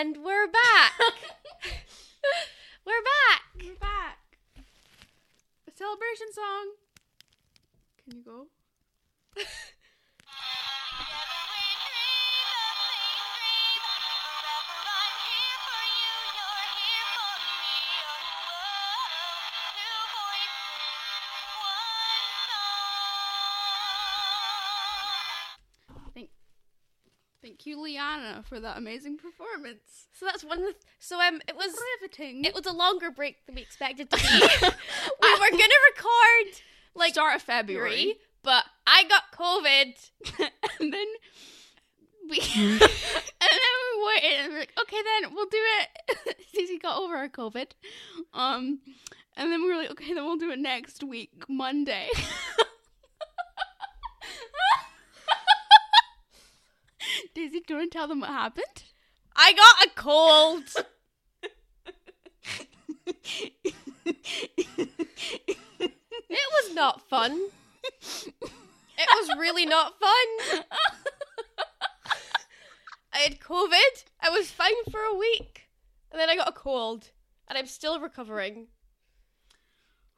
And we're back. we're back. We're back. A celebration song. Can you go? Thank you, Liana, for that amazing performance. So that's one. Of the, so um, it was Riveting. it was a longer break than we expected to be. we were gonna record like start of February, but I got COVID. and then we, and then we waited, and we're like, okay, then we'll do it. Stacey got over our COVID, um, and then we were like, okay, then we'll do it next week, Monday. Daisy, do you want to tell them what happened? I got a cold. It was not fun. It was really not fun. I had COVID. I was fine for a week. And then I got a cold. And I'm still recovering.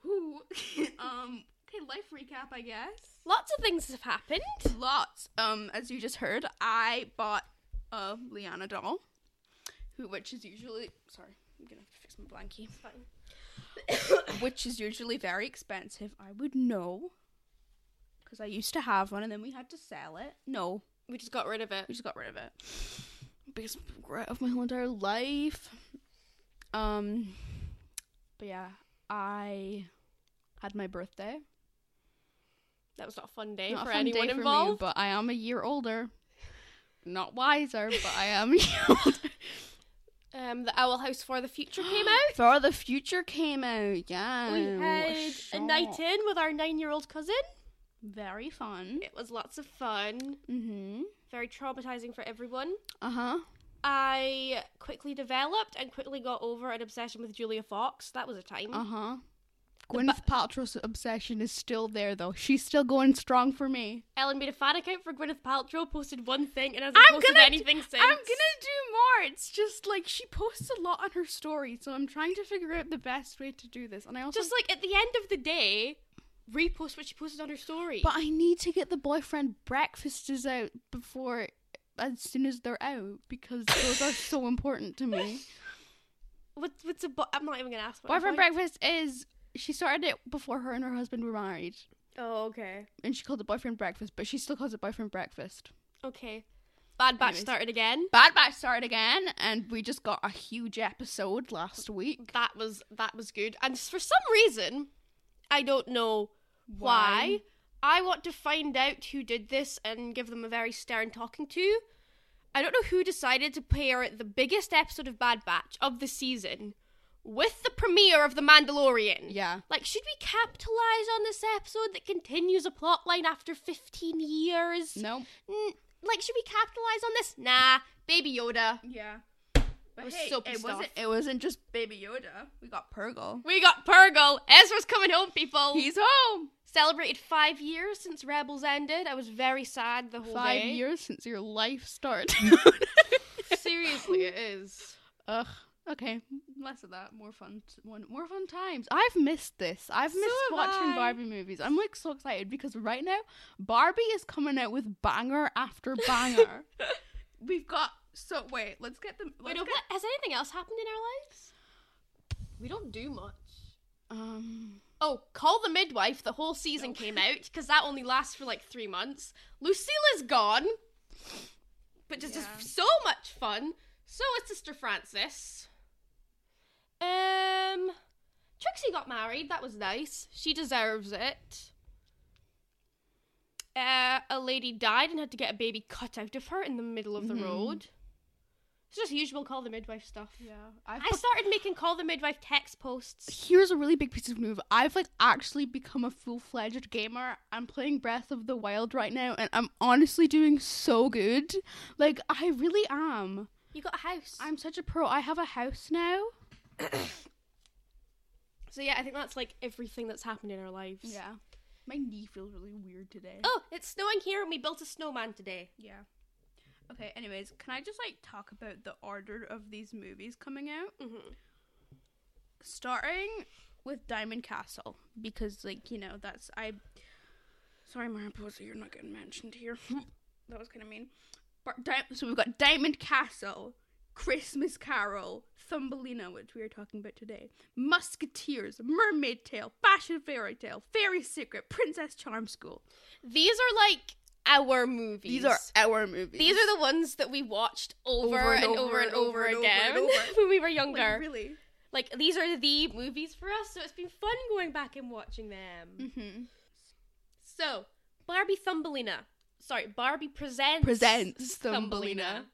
Ooh. um, okay, life recap, I guess. Lots of things have happened. Lots. Um, as you just heard, I bought a Liana doll, who which is usually sorry, I'm gonna have to fix my blankie. which is usually very expensive. I would know, because I used to have one, and then we had to sell it. No, We just got rid of it. we just got rid of it. Biggest regret of my whole entire life. Um, but yeah, I had my birthday. That was not a fun day Not a for fun anyone day for me, involved. but I am a year older. Not wiser, but I am a year older. um, the Owl House for the Future came out. For the Future came out, yeah. We had a night in with our nine-year-old cousin. Very fun. It was lots of fun. Mm-hmm. Very traumatizing for everyone. Uh-huh. I quickly developed and quickly got over an obsession with Julia Fox. That was a time. Uh-huh. Gwyneth Paltrow's obsession is still there, though. She's still going strong for me. Ellen made a fan account for Gwyneth Paltrow, posted one thing, and hasn't I'm posted gonna anything since. I'm gonna do more. It's just like she posts a lot on her story, so I'm trying to figure out the best way to do this. And I also Just like at the end of the day, repost what she posted on her story. But I need to get the boyfriend breakfasts out before as soon as they're out because those are so important to me. what's what's a bo- I'm not even gonna ask. Boyfriend breakfast is she started it before her and her husband were married. Oh, okay, And she called it boyfriend breakfast, but she still calls it boyfriend breakfast. okay. Bad Batch Anyways. started again. Bad Batch started again, and we just got a huge episode last week. That was that was good. And for some reason, I don't know why. I want to find out who did this and give them a very stern talking to. I don't know who decided to pair the biggest episode of Bad Batch of the season with the premiere of The Mandalorian. Yeah. Like, should we capitalize on this episode that continues a plotline after 15 years? No. N- like, should we capitalize on this? Nah, Baby Yoda. Yeah. But was hey, so it wasn't. off. It wasn't just Baby Yoda. We got Purrgil. We got Purrgil. Ezra's coming home, people. He's home. celebrated five years since Rebels ended. I was very sad the whole Five day. years since your life started. Seriously, it is. Ugh. Okay, less of that. More fun. One more fun times. I've missed this. I've missed have watching I. Barbie movies. I'm like so excited because right now Barbie is coming out with banger after banger. We've got so wait. Let's get them. Wait, Let's no, get, what, has anything else happened in our lives? We don't do much. um. Oh, Call the Midwife, the whole season came out because that only lasts for like three months. Lucila's gone, but is Yeah. just so much fun. So is Sister Frances. Um, Trixie got married. That was nice. She deserves it. Uh, a lady died and had to get a baby cut out of her in the middle of the Mhm. road. It's just usual Call the Midwife stuff. Yeah. I've I started making Call the Midwife text posts. Here's a really big piece of news. I've like actually become a full fledged gamer. I'm playing Breath of the Wild right now, and I'm honestly doing so good. Like I really am. You got a house. I'm such a pro. I have a house now. So yeah, I think that's like everything that's happened in our lives. Yeah. My knee feels really weird today. Oh, it's snowing here and we built a snowman today. Yeah. Okay, anyways, can I just like talk about the order of these movies coming out? Mm-hmm. Starting with Diamond Castle because like, you know, that's I Sorry, Mariposa, you're not getting mentioned here. that was kind of mean. But so we've got Diamond Castle, Christmas Carol, Thumbelina, which we are talking about today, Musketeers, Mermaid Tale, Fashion Fairy Tale, Fairy Secret, Princess Charm School. These are like our movies. These are our movies. These are the ones that we watched over, Over and and, over over and and over, over and over again and over. when we were Like, younger. really. Like these are the movies for us, so it's been fun going back and watching them. Mm-hmm. So, Barbie Thumbelina. Sorry, Barbie presents Presents Thumbelina.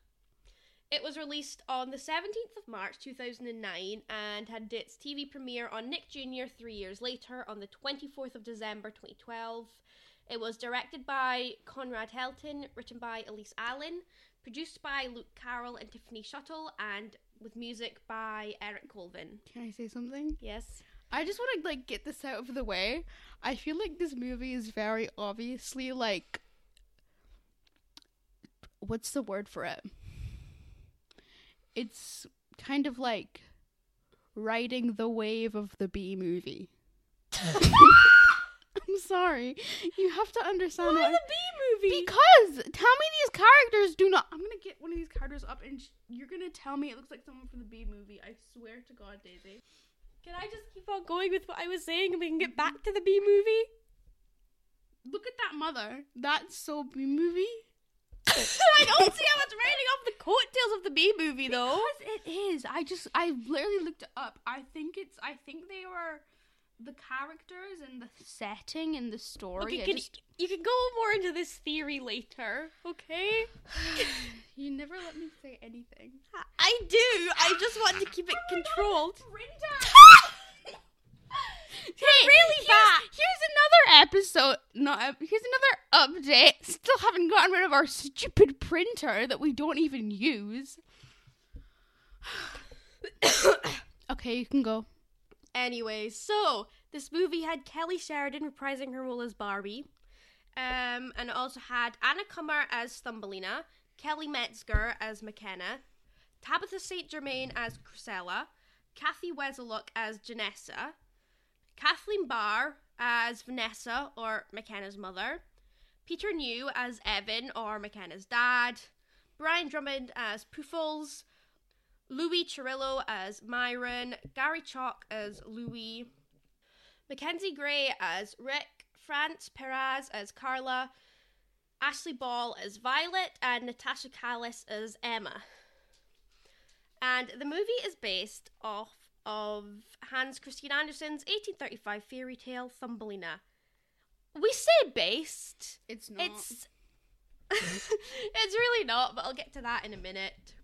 It was released on the 17th of March 2009 and had its TV premiere on Nick Jr. three years later on the 24th of December 2012. It was directed by Conrad Helton, written by Elise Allen, produced by Luke Carroll and Tiffany Shuttle, and with music by Eric Colvin. Can I say something? Yes. I just want to like get this out of the way. I feel like this movie is very obviously like what's the word for it? It's kind of like riding the wave of the Bee Movie. I'm sorry. You have to understand Why the Bee Movie? because tell me these characters do not. I'm gonna get one of these characters up, and sh- you're gonna tell me it looks like someone from the Bee Movie. I swear to God, Daisy. Can I just keep on going with what I was saying and we can get back to the Bee Movie? Look at that mother. That's so Bee Movie. I don't oh, see how it's riding off the coattails of the Bee Movie though. Because it is. I just I literally looked it up. I think it's I think they were the characters and the setting and the story. Okay, can, just- you can go more into this theory later, okay? you never let me say anything. I do. I just want to keep it oh controlled. Hey, really here's, bad. Here's another episode. Not here's another update. Still haven't gotten rid of our stupid printer that we don't even use. okay, you can go. Anyway, so this movie had Kelly Sheridan reprising her role as Barbie, um, and also had Anna Cummer as Thumbelina, Kelly Metzger as McKenna, Tabitha St. Germain as Chrysella, Cathy Weseluck as Janessa, Kathleen Barr as Vanessa or McKenna's mother, Peter New as Evan or McKenna's dad, Brian Drummond as Poofles, Louis Chirillo as Myron, Gary Chalk as Louis, Mackenzie Gray as Rick, France Perez as Carla, Ashley Ball as Violet, and Natasha Calis as Emma. And the movie is based off of Hans Christian Andersen's 1835 fairy tale Thumbelina. We say based. It's not. It's it's really not, but I'll get to that in a minute.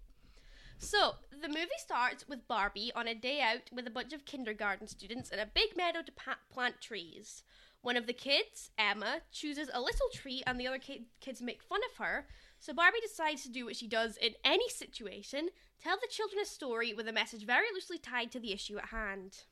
So, the movie starts with Barbie on a day out with a bunch of kindergarten students in a big meadow to pa- plant trees. One of the kids, Emma, chooses a little tree and the other ki- kids make fun of her. So Barbie decides to do what she does in any situation tell the children a story with a message very loosely tied to the issue at hand.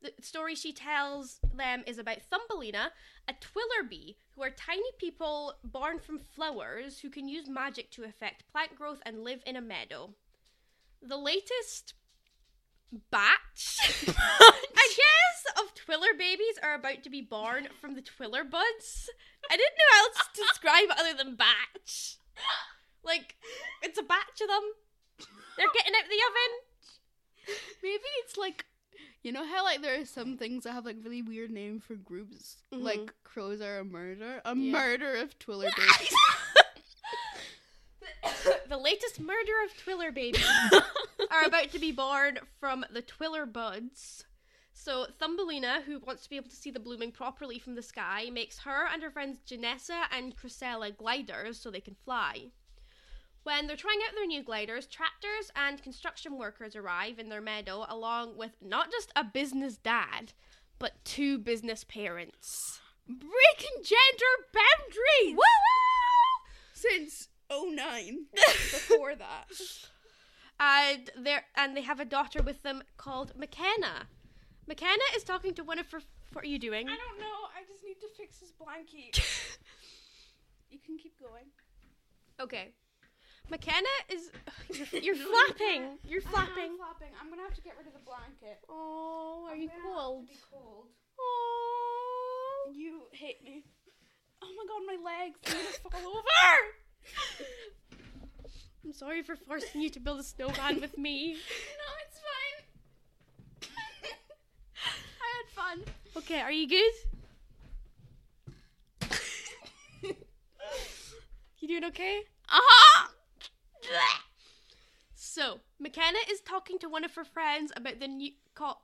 The story she tells them is about Thumbelina, a twiller bee, who are tiny people born from flowers who can use magic to affect plant growth and live in a meadow. The latest batch, I guess, of twiller babies are about to be born from the twiller buds. I didn't know how else to describe other than batch. Like, it's a batch of them. They're getting out of the oven. Maybe it's like you know how like there are some things that have like really weird name for groups, Mhm. like crows are a murder, a Yeah. murder of twiller babies. the latest murder of Twiller babies are about to be born from the Twiller buds. So Thumbelina, who wants to be able to see the blooming properly from the sky, makes her and her friends Janessa and Chrysella gliders so they can fly. When they're trying out their new gliders, tractors and construction workers arrive in their meadow along with not just a business dad, but two business parents. Breaking gender boundaries. Woo! Since 09. Before that. and they and they have a daughter with them called McKenna. McKenna is talking to one of her. What are you doing? I don't know. I just need to fix this blanket. you can keep going. Okay. McKenna is. You're, you're flapping. You're I am flapping. flapping. I'm gonna have to get rid of the blanket. Oh, are I'm you have cold? be cold. Oh. You hate me. Oh my god, my legs! I'm gonna fall over. I'm sorry for forcing you to build a snowman with me. No, it's fine. I had fun. Okay, are you good? You doing okay? Uh huh. So, McKenna is talking to one of her friends about the new called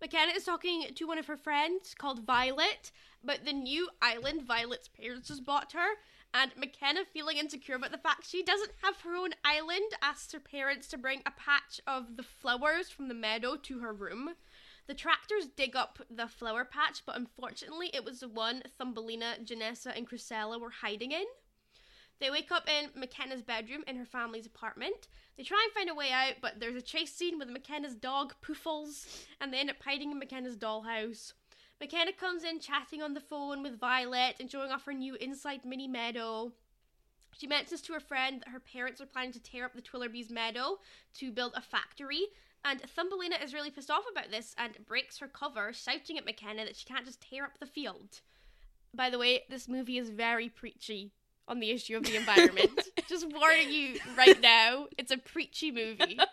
McKenna is talking to one of her friends called Violet about the new island Violet's parents just bought her. And McKenna, feeling insecure about the fact she doesn't have her own island, asks her parents to bring a patch of the flowers from the meadow to her room. The tractors dig up the flower patch, but unfortunately, it was the one Thumbelina, Janessa, and Chrysella were hiding in. They wake up in McKenna's bedroom in her family's apartment. They try and find a way out, but there's a chase scene with McKenna's dog, Poofles, and they end up hiding in McKenna's dollhouse. McKenna comes in chatting on the phone with Violet and showing off her new inside mini meadow. She mentions to her friend that her parents are planning to tear up the Twillerby's meadow to build a factory, and Thumbelina is really pissed off about this and breaks her cover, shouting at McKenna that she can't just tear up the field. By the way, this movie is very preachy on the issue of the environment. just warning you right now, it's a preachy movie.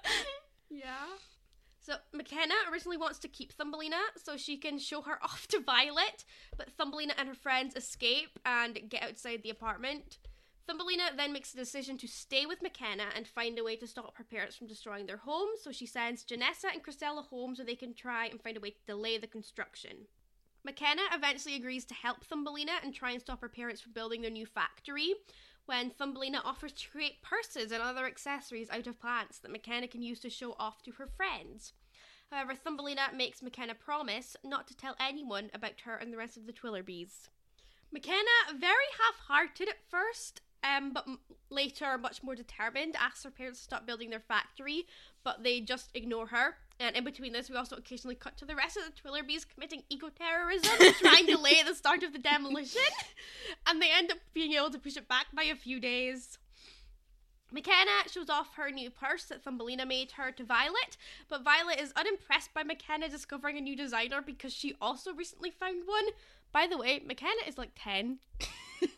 Yeah. So McKenna originally wants to keep Thumbelina so she can show her off to Violet, but Thumbelina and her friends escape and get outside the apartment. Thumbelina then makes a decision to stay with McKenna and find a way to stop her parents from destroying their home, so she sends Janessa and Chrysella home so they can try and find a way to delay the construction. McKenna eventually agrees to help Thumbelina and try and stop her parents from building their new factory when Thumbelina offers to create purses and other accessories out of plants that McKenna can use to show off to her friends. However, Thumbelina makes McKenna promise not to tell anyone about her and the rest of the Twillerbees. McKenna, very half-hearted at first, um, but m- later much more determined, asks her parents to stop building their factory, but they just ignore her. And in between this, we also occasionally cut to the rest of the Twillerbees committing eco-terrorism trying to delay the start of the demolition, and they end up being able to push it back by a few days. McKenna shows off her new purse that Thumbelina made her to Violet, but Violet is unimpressed by McKenna discovering a new designer because she also recently found one. By the way, McKenna is like 10.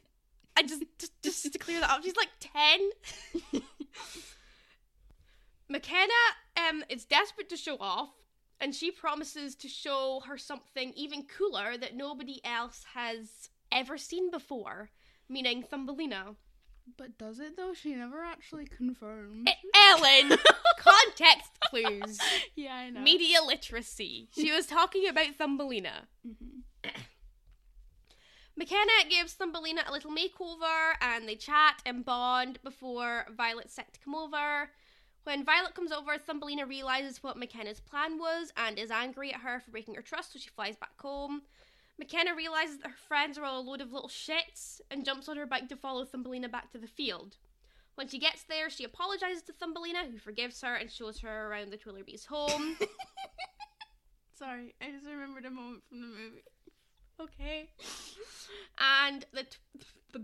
I just, just just to clear that up, she's like 10. McKenna um is desperate to show off and she promises to show her something even cooler that nobody else has ever seen before, meaning Thumbelina. But does it though? She never actually confirmed. E- Ellen, context clues, yeah, I know. media literacy. She was talking about Thumbelina. Mhm. McKenna gives Thumbelina a little makeover and they chat and bond before Violet's set to come over. When Violet comes over, Thumbelina realizes what McKenna's plan was and is angry at her for breaking her trust, so she flies back home. McKenna realizes that her friends are all a load of little shits and jumps on her bike to follow Thumbelina back to the field. When she gets there, she apologizes to Thumbelina, who forgives her and shows her around the Twillerby's home. Sorry, I just remembered a moment from the movie. okay. And the t-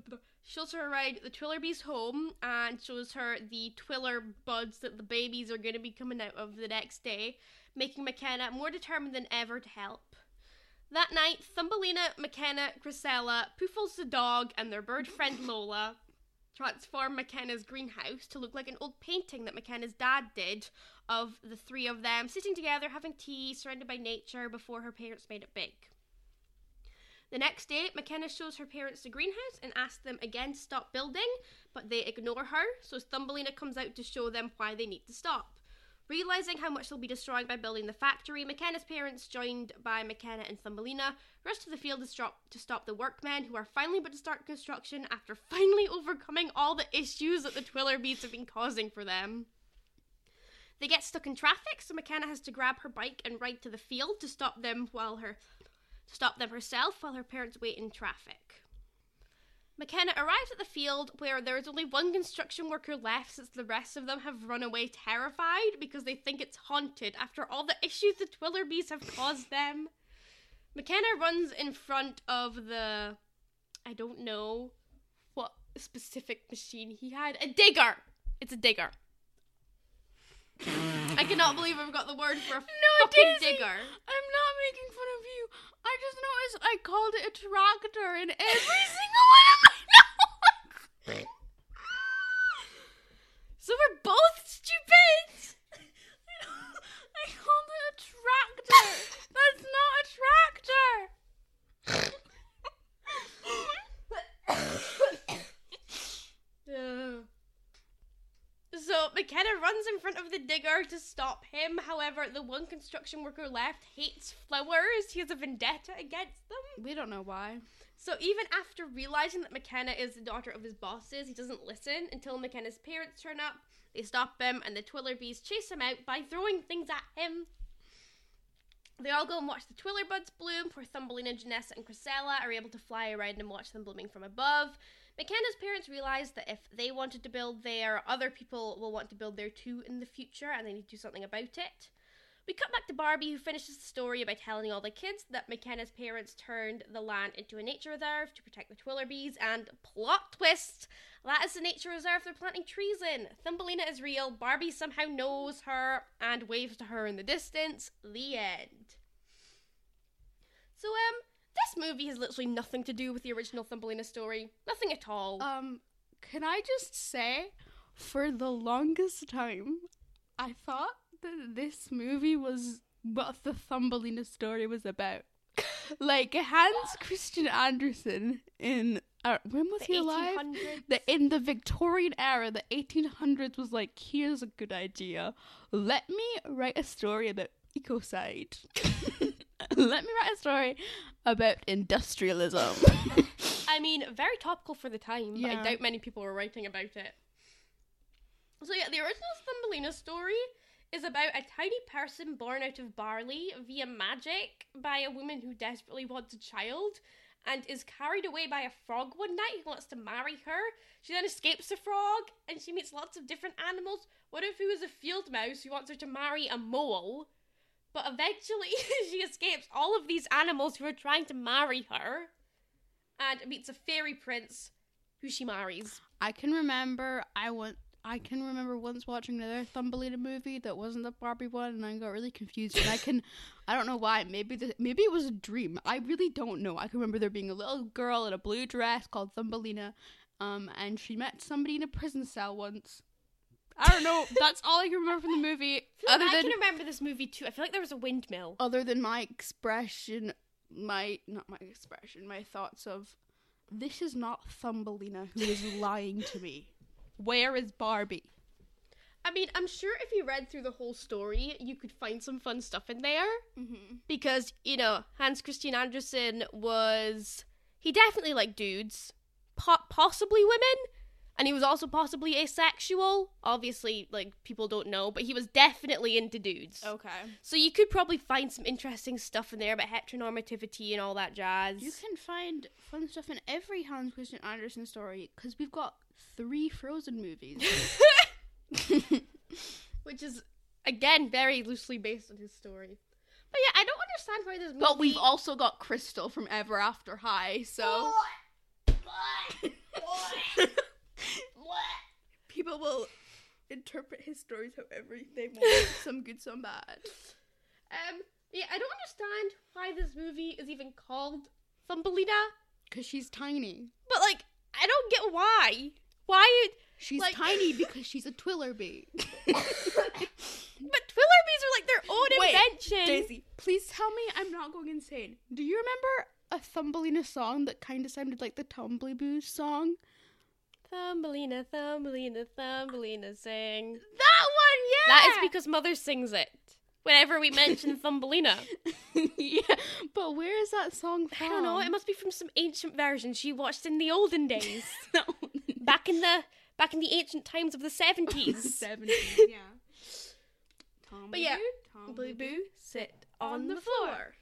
shows her around the Twillerby's home and shows her the Twiller buds that the babies are going to be coming out of the next day, making McKenna more determined than ever to help. That night, Thumbelina, McKenna, Chrysella, Poofles the dog, and their bird friend Lola transform McKenna's greenhouse to look like an old painting that McKenna's dad did of the three of them sitting together having tea, surrounded by nature before her parents made it big. The next day, McKenna shows her parents the greenhouse and asks them again to stop building, but they ignore her, so Thumbelina comes out to show them why they need to stop. Realizing how much they'll be destroying by building the factory, McKenna's parents, joined by McKenna and Thumbelina, rush to the field to stop, to stop the workmen who are finally about to start construction after finally overcoming all the issues that the Twiller Twillerbees have been causing for them. They get stuck in traffic, so McKenna has to grab her bike and ride to the field to stop them while her to stop them herself while her parents wait in traffic. McKenna arrives at the field where there is only one construction worker left since the rest of them have run away terrified because they think it's haunted after all the issues the Twillerbees have caused them. McKenna runs in front of the I don't know what specific machine he had. A digger! It's a digger. Mm. I cannot believe I've got the word for a No, fucking Daisy, digger. I'm not making fun of you. I just noticed I called it a tractor in every single one of my notes. So we're both stupid. I called it a tractor. That's not a tractor. So McKenna runs in front of the digger to stop him. However, the one construction worker left hates flowers. He has a vendetta against them. We don't know why. So even after realizing that McKenna is the daughter of his bosses, he doesn't listen until McKenna's parents turn up. They stop him, and the Twillerbees chase him out by throwing things at him. They all go and watch the Twiller buds bloom, where Thumbelina, Janessa, and Chrysella are able to fly around and watch them blooming from above. McKenna's parents realize that if they wanted to build there, other people will want to build there too in the future, and they need to do something about it. We cut back to Barbie, who finishes the story by telling all the kids that McKenna's parents turned the land into a nature reserve to protect the Twillerbees, and plot twist! That is the nature reserve they're planting trees in. Thumbelina is real, Barbie somehow knows her and waves to her in the distance. The end. So, um, this movie has literally nothing to do with the original Thumbelina story. Nothing at all. Um, can I just say, for the longest time, I thought that this movie was what the Thumbelina story was about. like Hans Christian Andersen in uh, when was the he alive? The in the Victorian era, the 1800s was like, here's a good idea. Let me write a story about ecocide. Let me write a story about industrialism. I mean, very topical for the time, but I doubt many people were writing about it. So yeah, the original Thumbelina story is about a tiny person born out of barley via magic by a woman who desperately wants a child and is carried away by a frog one night who wants to marry her. She then escapes the frog and she meets lots of different animals. What if it was a field mouse who wants her to marry a mole? But eventually she escapes all of these animals who are trying to marry her and meets a fairy prince who she marries. I can remember I went. I can remember once watching another Thumbelina movie that wasn't the Barbie one, and I got really confused. And I can, I don't know why. Maybe the, maybe it was a dream. I really don't know. I can remember there being a little girl in a blue dress called Thumbelina, um, and she met somebody in a prison cell once. I don't know. That's all I can remember from the movie. Other I than can remember this movie too. I feel like there was a windmill. other than my expression, my not my expression, my thoughts of this is not Thumbelina who is lying to me. Where is Barbie? I mean, I'm sure if you read through the whole story, you could find some fun stuff in there. Mm-hmm. Because, you know, Hans Christian Andersen was. He definitely liked dudes, po- possibly women, and he was also possibly asexual. Obviously, like, people don't know, but he was definitely into dudes. Okay. So you could probably find some interesting stuff in there about heteronormativity and all that jazz. You can find fun stuff in every Hans Christian Andersen story because we've got three Frozen movies. which is again very loosely based on his story. But yeah, I don't understand why this movie. but we've also got Crystal from Ever After High, so people will interpret his stories however they want, some good, some bad. um, yeah, I don't understand why this movie is even called Thumbelina. Because she's tiny. But like, I don't get why. Why? She's Like- tiny because she's a Twillerbee. But Twillerbees are like their own Wait, invention. Daisy, please tell me I'm not going insane. Do you remember a Thumbelina song that kind of sounded like the Tumbleboo song? Thumbelina, Thumbelina, Thumbelina, sing. That one, yeah. That is because Mother sings it whenever we mention Thumbelina. yeah, but where is that song from? I don't know. It must be from some ancient version she watched in the olden days, no. back in the back in the ancient times of the seventies. 70s, yeah. But yeah, Tumbly Boo, sit on the floor.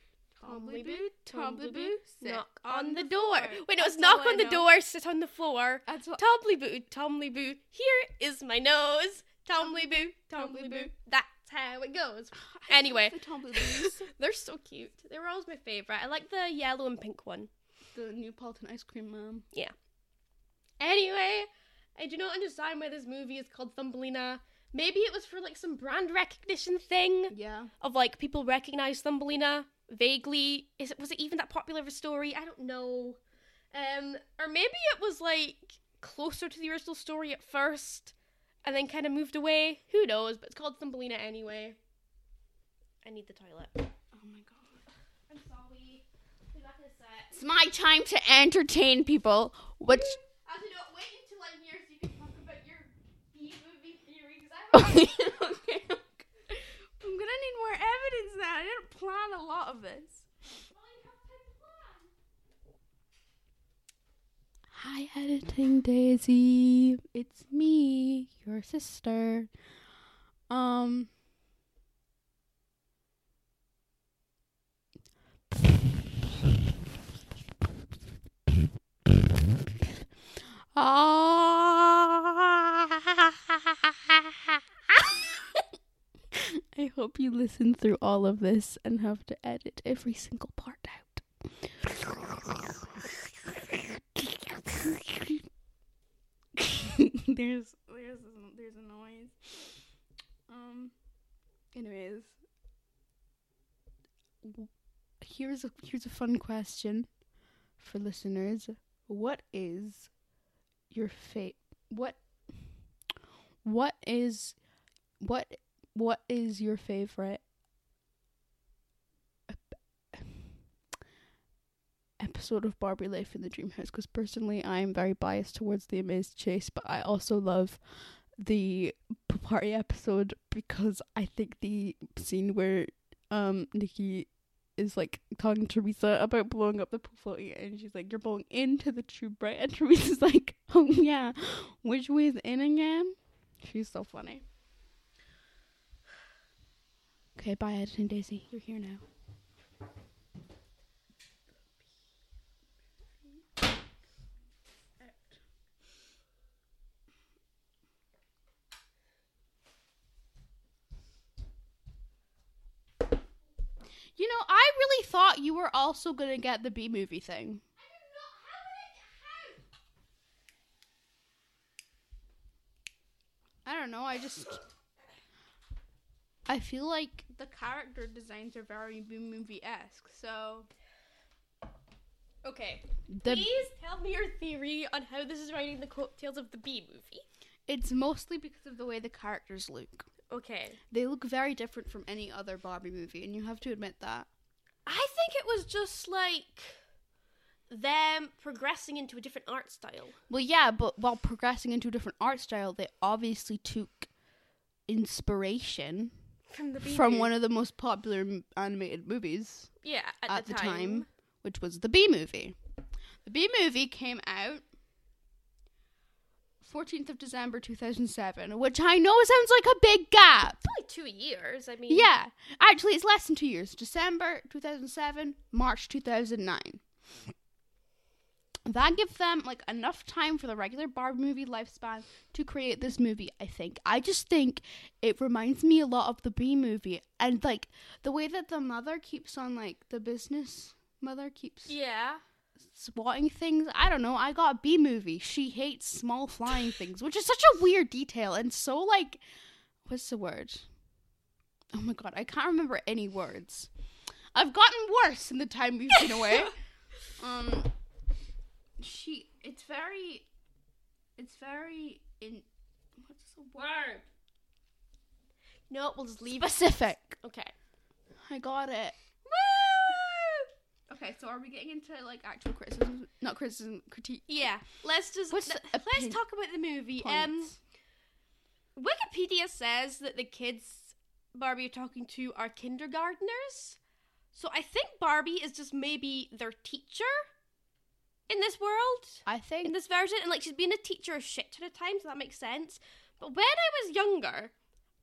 Tumbly boo, tumbly boo, knock on the door. Wait, no, it's knock on the door, sit on the floor. That's what. Boo, tumbly boo, here is my nose. Tumbly boo, tumbly boo, that's how it goes. Anyway. the. They're so cute. They were always my favorite. I like the yellow and pink one. the Neapolitan ice cream mom. Yeah. Anyway, I do not understand why this movie is called Thumbelina. Maybe it was for like some brand recognition thing Yeah. of like people recognize Thumbelina vaguely. Is it was it even that popular of a story? I don't know. Um, or maybe it was like closer to the original story at first, and then kind of moved away. Who knows? But it's called Thumbelina anyway. I need the toilet. Oh my god. I'm sorry. Be back in a sec. It's my time to entertain people. Which As you know, wait until I'm here so you can talk about your Bee Movie theory. Because I okay, okay, okay. I'm need more evidence now. I didn't plan a lot of this. Hi, editing Daisy. It's me, your sister. Um. I hope you listen through all of this and have to edit every single part out. there's there's there's a noise. Um. Anyways, here's a here's a fun question for listeners. What is your fate? What what is what what is your favorite episode of Barbie Life in the Dream House? Because personally, I am very biased towards the Amazed Chase, but I also love the party episode because I think the scene where um Nikki is like talking to Teresa about blowing up the floaty and she's like, You're blowing into the tube, right? And Teresa's like, Oh yeah, which way is in again? She's so funny. Okay, bye editing Daisy. You're here now. You know, I really thought you were also gonna get the Bee Movie thing. I don't know. I just I feel like the character designs are very Bee Movie esque. So Okay. the Please tell me your theory on how this is riding the coattails of the Bee Movie. it's mostly because of the way the characters look. Okay. They look very different from any other Barbie movie, and you have to admit that. I think it was just like them progressing into a different art style. Well, yeah, but while progressing into a different art style, they obviously took inspiration From the B from one of the most popular m- animated movies Yeah, at, at the, the time. time, which was the Bee Movie. The Bee Movie came out 14th of December 2007, which I know sounds like a big gap. Probably two years. I mean, Yeah, actually, it's less than two years. December 2007, March 2009. That gives them like enough time for the regular Barbie movie lifespan to create this movie. I think. I just think it reminds me a lot of the Bee Movie, and like the way that the mother keeps on like the business mother keeps Yeah. swatting things. I don't know. I got Bee Movie. She hates small flying things, which is such a weird detail and so like what's the word? Oh my god, I can't remember any words. I've gotten worse in the time we've been away. um she it's very it's very in what's the word? No, we'll just leave. Specific. Okay. I got it. Okay, so are we getting into like actual criticism? Not criticism, critique. Yeah. Let's just What's th- the let's talk about the movie. Um, Wikipedia says that the kids Barbie are talking to are kindergartners. So I think Barbie is just maybe their teacher in this world, I think in this version, and like she's been a teacher a shit ton of times. So that makes sense. But when I was younger,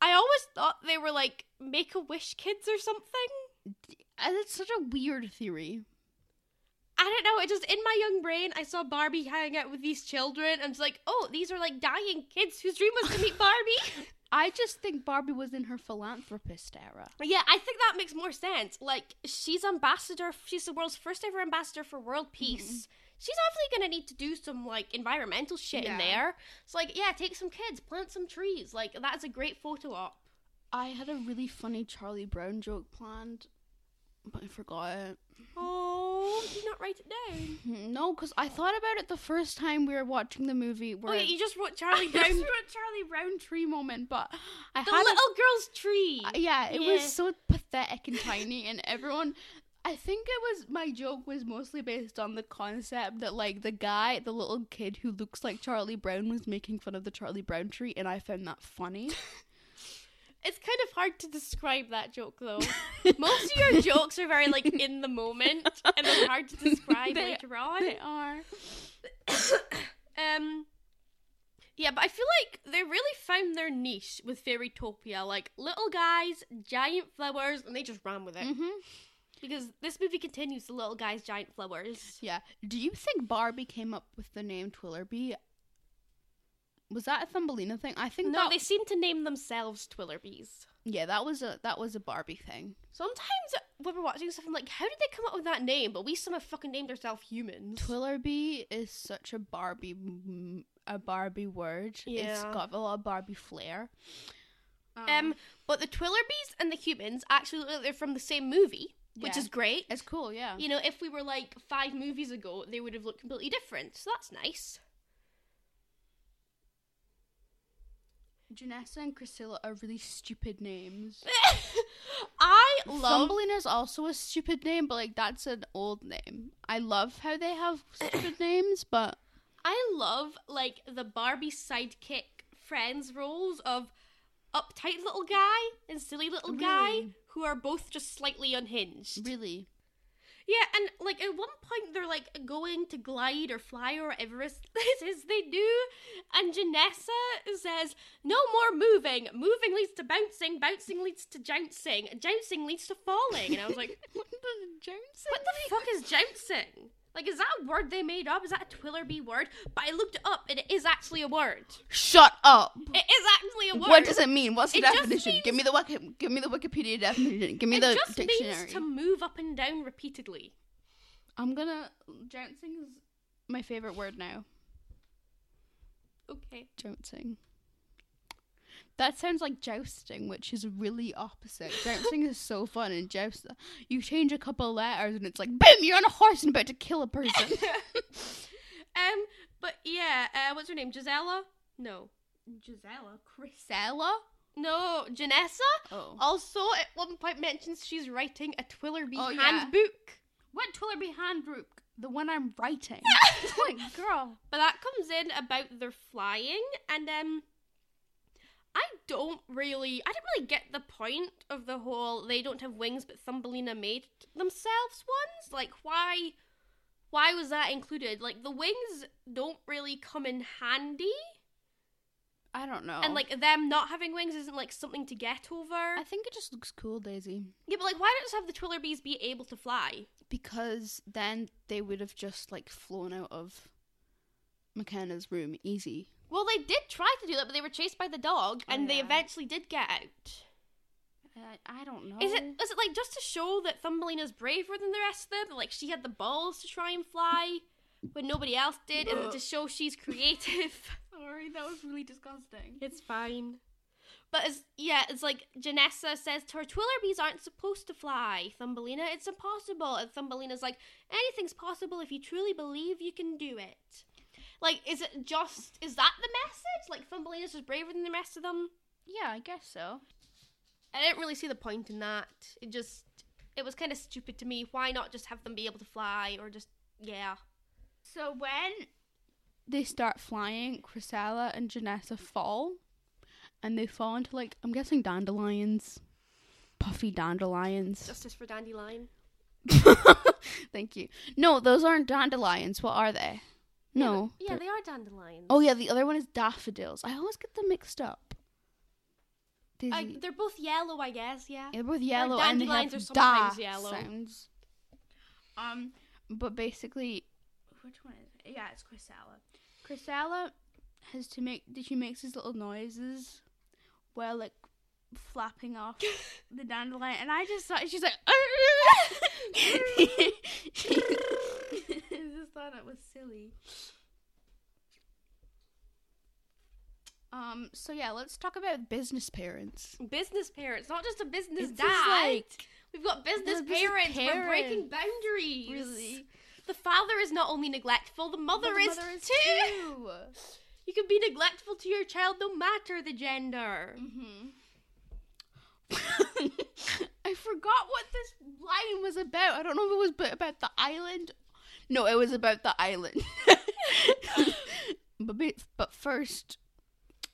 I always thought they were like Make a Wish kids or something. Uh, It's such a weird theory. I don't know. It just in my young brain, I saw Barbie hanging out with these children, and it's like, oh, these are like dying kids whose dream was to meet Barbie. I just think Barbie was in her philanthropist era. yeah, I think that makes more sense. Like, she's ambassador. She's the world's first ever ambassador for world peace. She's obviously gonna need to do some like environmental shit in there. It's like, yeah, take some kids, plant some trees. Like that is a great photo op. I had a really funny Charlie Brown joke planned, but I forgot it. Oh, did you not write it down? No, because I thought about it the first time we were watching the movie. Where Oh yeah, you just wrote Charlie Brown. just wrote Charlie Brown tree moment, but I the had a- little girl's tree. Uh, yeah, it Yeah. was so pathetic and tiny, and everyone. I think it was my joke was mostly based on the concept that like the guy, the little kid who looks like Charlie Brown, was making fun of the Charlie Brown tree, and I found that funny. It's kind of hard to describe that joke though. Most of your jokes are very like in the moment, and they're hard to describe They- later on. they are. um, yeah, but I feel like they really found their niche with Fairytopia. Like little guys, giant flowers, and they just ran with it. Mm-hmm. Because this movie continues the little guys, giant flowers. Yeah. Do you think Barbie came up with the name Twillerby? Was that a Thumbelina thing? I think No, that. they seem to name themselves Twillerbees. yeah, that was a that was a Barbie thing. Sometimes when we're watching stuff, I'm like, how did they come up with that name? But we somehow fucking named ourselves humans. Twillerby is such a Barbie a Barbie word. It's got a lot of Barbie flair. Um, but the Twillerbees and the humans actually they're from the same movie, which Yeah. is great. it's cool, yeah. You know, if we were like five movies ago, they would have looked completely different. So that's nice. Janessa and Priscilla are really stupid names. I love. Thumbelina's also a stupid name, but like that's an old name. I love how they have stupid names, but I love like the Barbie sidekick friends roles of uptight little guy and silly little guy Really? Who are both just slightly unhinged. really, Yeah, and like at one point they're like going to glide or fly or whatever This Is they do, and Janessa says, "No more moving. Moving leads to bouncing. Bouncing leads to jouncing. Jouncing leads to falling." And I was like, what does jouncing? "What the fuck is jouncing? Like, is that a word they made up? Is that a Twillerby word?" But I looked it up, and it is actually a word. Shut up. It is actually a word. What does it mean? What's the It definition? means- give me the wiki- give me the Wikipedia definition. Give me It the just dictionary. means to move up and down repeatedly. I'm gonna jouncing is my favorite word now. Okay. Jouncing. That sounds like jousting, which is really opposite. Jousting is so fun, and joust you change a couple letters, and it's like boom, you're on a horse and about to kill a person. um, but yeah, uh, what's her name? Gisela? No. Gisela, Chrysella. No, Janessa Oh, also at one point mentions she's writing a Twillerby Oh, yeah. handbook. what Twillerby handbook? The one I'm writing. like, girl. But that comes in about their flying, and um, I don't really, I didn't really get the point of the whole they don't have wings, but Thumbelina made themselves ones. Like, why? Why was that included? Like, the wings don't really come in handy, I don't know. and like them not having wings isn't like something to get over. I think it just looks cool, Daisy. yeah, but like, why don't just have the Twillerbees be able to fly? Because then they would have just like flown out of McKenna's room easy. Well, they did try to do that, but they were chased by the dog, and they eventually did get out. I, I don't know. Is it is it like just to show that Thumbelina's braver than the rest of them? Like she had the balls to try and fly when nobody else did, and to show she's creative. Sorry, that was really disgusting. it's fine. But it's, yeah, it's like Janessa says to her, Twillerbees aren't supposed to fly, Thumbelina. It's impossible. And Thumbelina's like, anything's possible if you truly believe you can do it. Like, is it just, is that the message? Like, Thumbelina's just braver than the rest of them? Yeah, I guess so. I didn't really see the point in that. It just it was kind of stupid to me. Why not just have them be able to fly or just yeah. So when they start flying, Chrysella and Janessa fall, and they fall into like I'm guessing dandelions, puffy dandelions. Justice for Dandelion. Thank you. No, those aren't dandelions. What are they? No. Yeah, they are dandelions. Oh yeah, the other one is daffodils. I always get them mixed up. I, they're both yellow, I guess. Yeah. Yeah, they're both yellow and they dandelions have are sometimes da yellow. sounds. Um, but basically, which one is it? Yeah, it's Chrysella. Chrysella has to make. Did she makes these little noises while like flapping off the dandelion, and I just thought she's like. thought it was silly. Um. So yeah, let's talk about business parents. Business parents, not just a business It's dad. like We've got business business parents. We're breaking boundaries. really. The father is not only neglectful, the mother, The is, mother is too. too. You can be neglectful to your child no matter the gender. Mm-hmm. I forgot what this line was about. I don't know if it was about the island. No, it was about the island. but be- but first,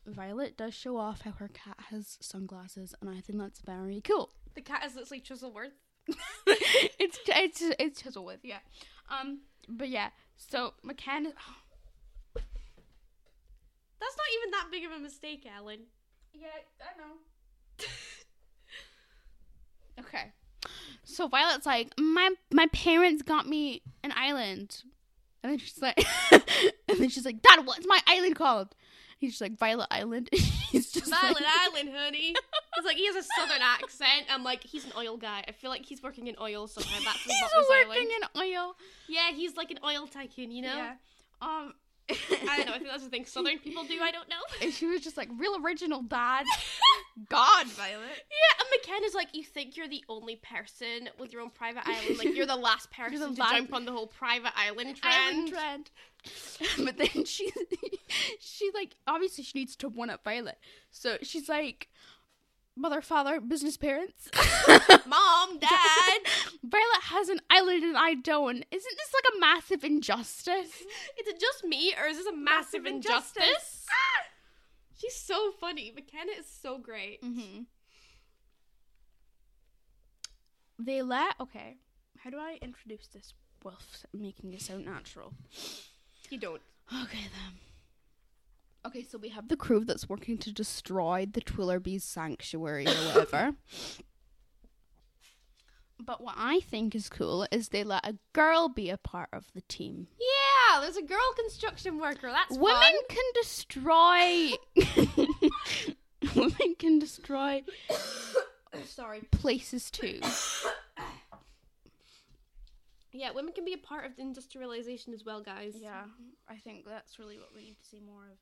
Violet does show off how her cat has sunglasses, and I think that's very cool. The cat is literally Chiselworth. it's it's it's Chiselworth, yeah. Um, but yeah. So McCann. That's not even that big of a mistake, Ellen. Yeah, I know. okay. So Violet's like, my my parents got me an island, and then she's like, and then she's like, Dad, what's my island called? He's just like Violet Island. he's just Violet like, Island, honey. It's like he has a southern accent. I'm like, he's an oil guy. I feel like he's working in oil somehow. That's he's working Island. in oil. Yeah, he's like an oil tycoon, you know? Yeah. Um. I don't know. I think that's the thing southern people do. I don't know. And she was just like, real original, Dad. God, Violet. Yeah, and McKenna's like, you think you're the only person with your own private island. Like, you're the last person the to last- jump on the whole private island trend. Island trend. but then she, she like obviously she needs to one up Violet, so she's like, mother, father, business parents. Mom, Dad. Violet has an island and I don't. Isn't this like a massive injustice? Is it just me, or is this a massive, Massive injustice? injustice. She's so funny. McKenna is so great. Mm-hmm. They let okay. How do I introduce this while making it sound natural? You don't. Okay then. Okay, so we have the crew that's working to destroy the Twillerby's sanctuary or whatever. but what I think is cool is they let a girl be a part of the team. Yeah, there's a girl construction worker. That's Women fun. can destroy. Women can destroy Sorry. places too. Yeah, women can be a part of the industrialization as well, guys. Yeah, I think that's really what we need to see more of.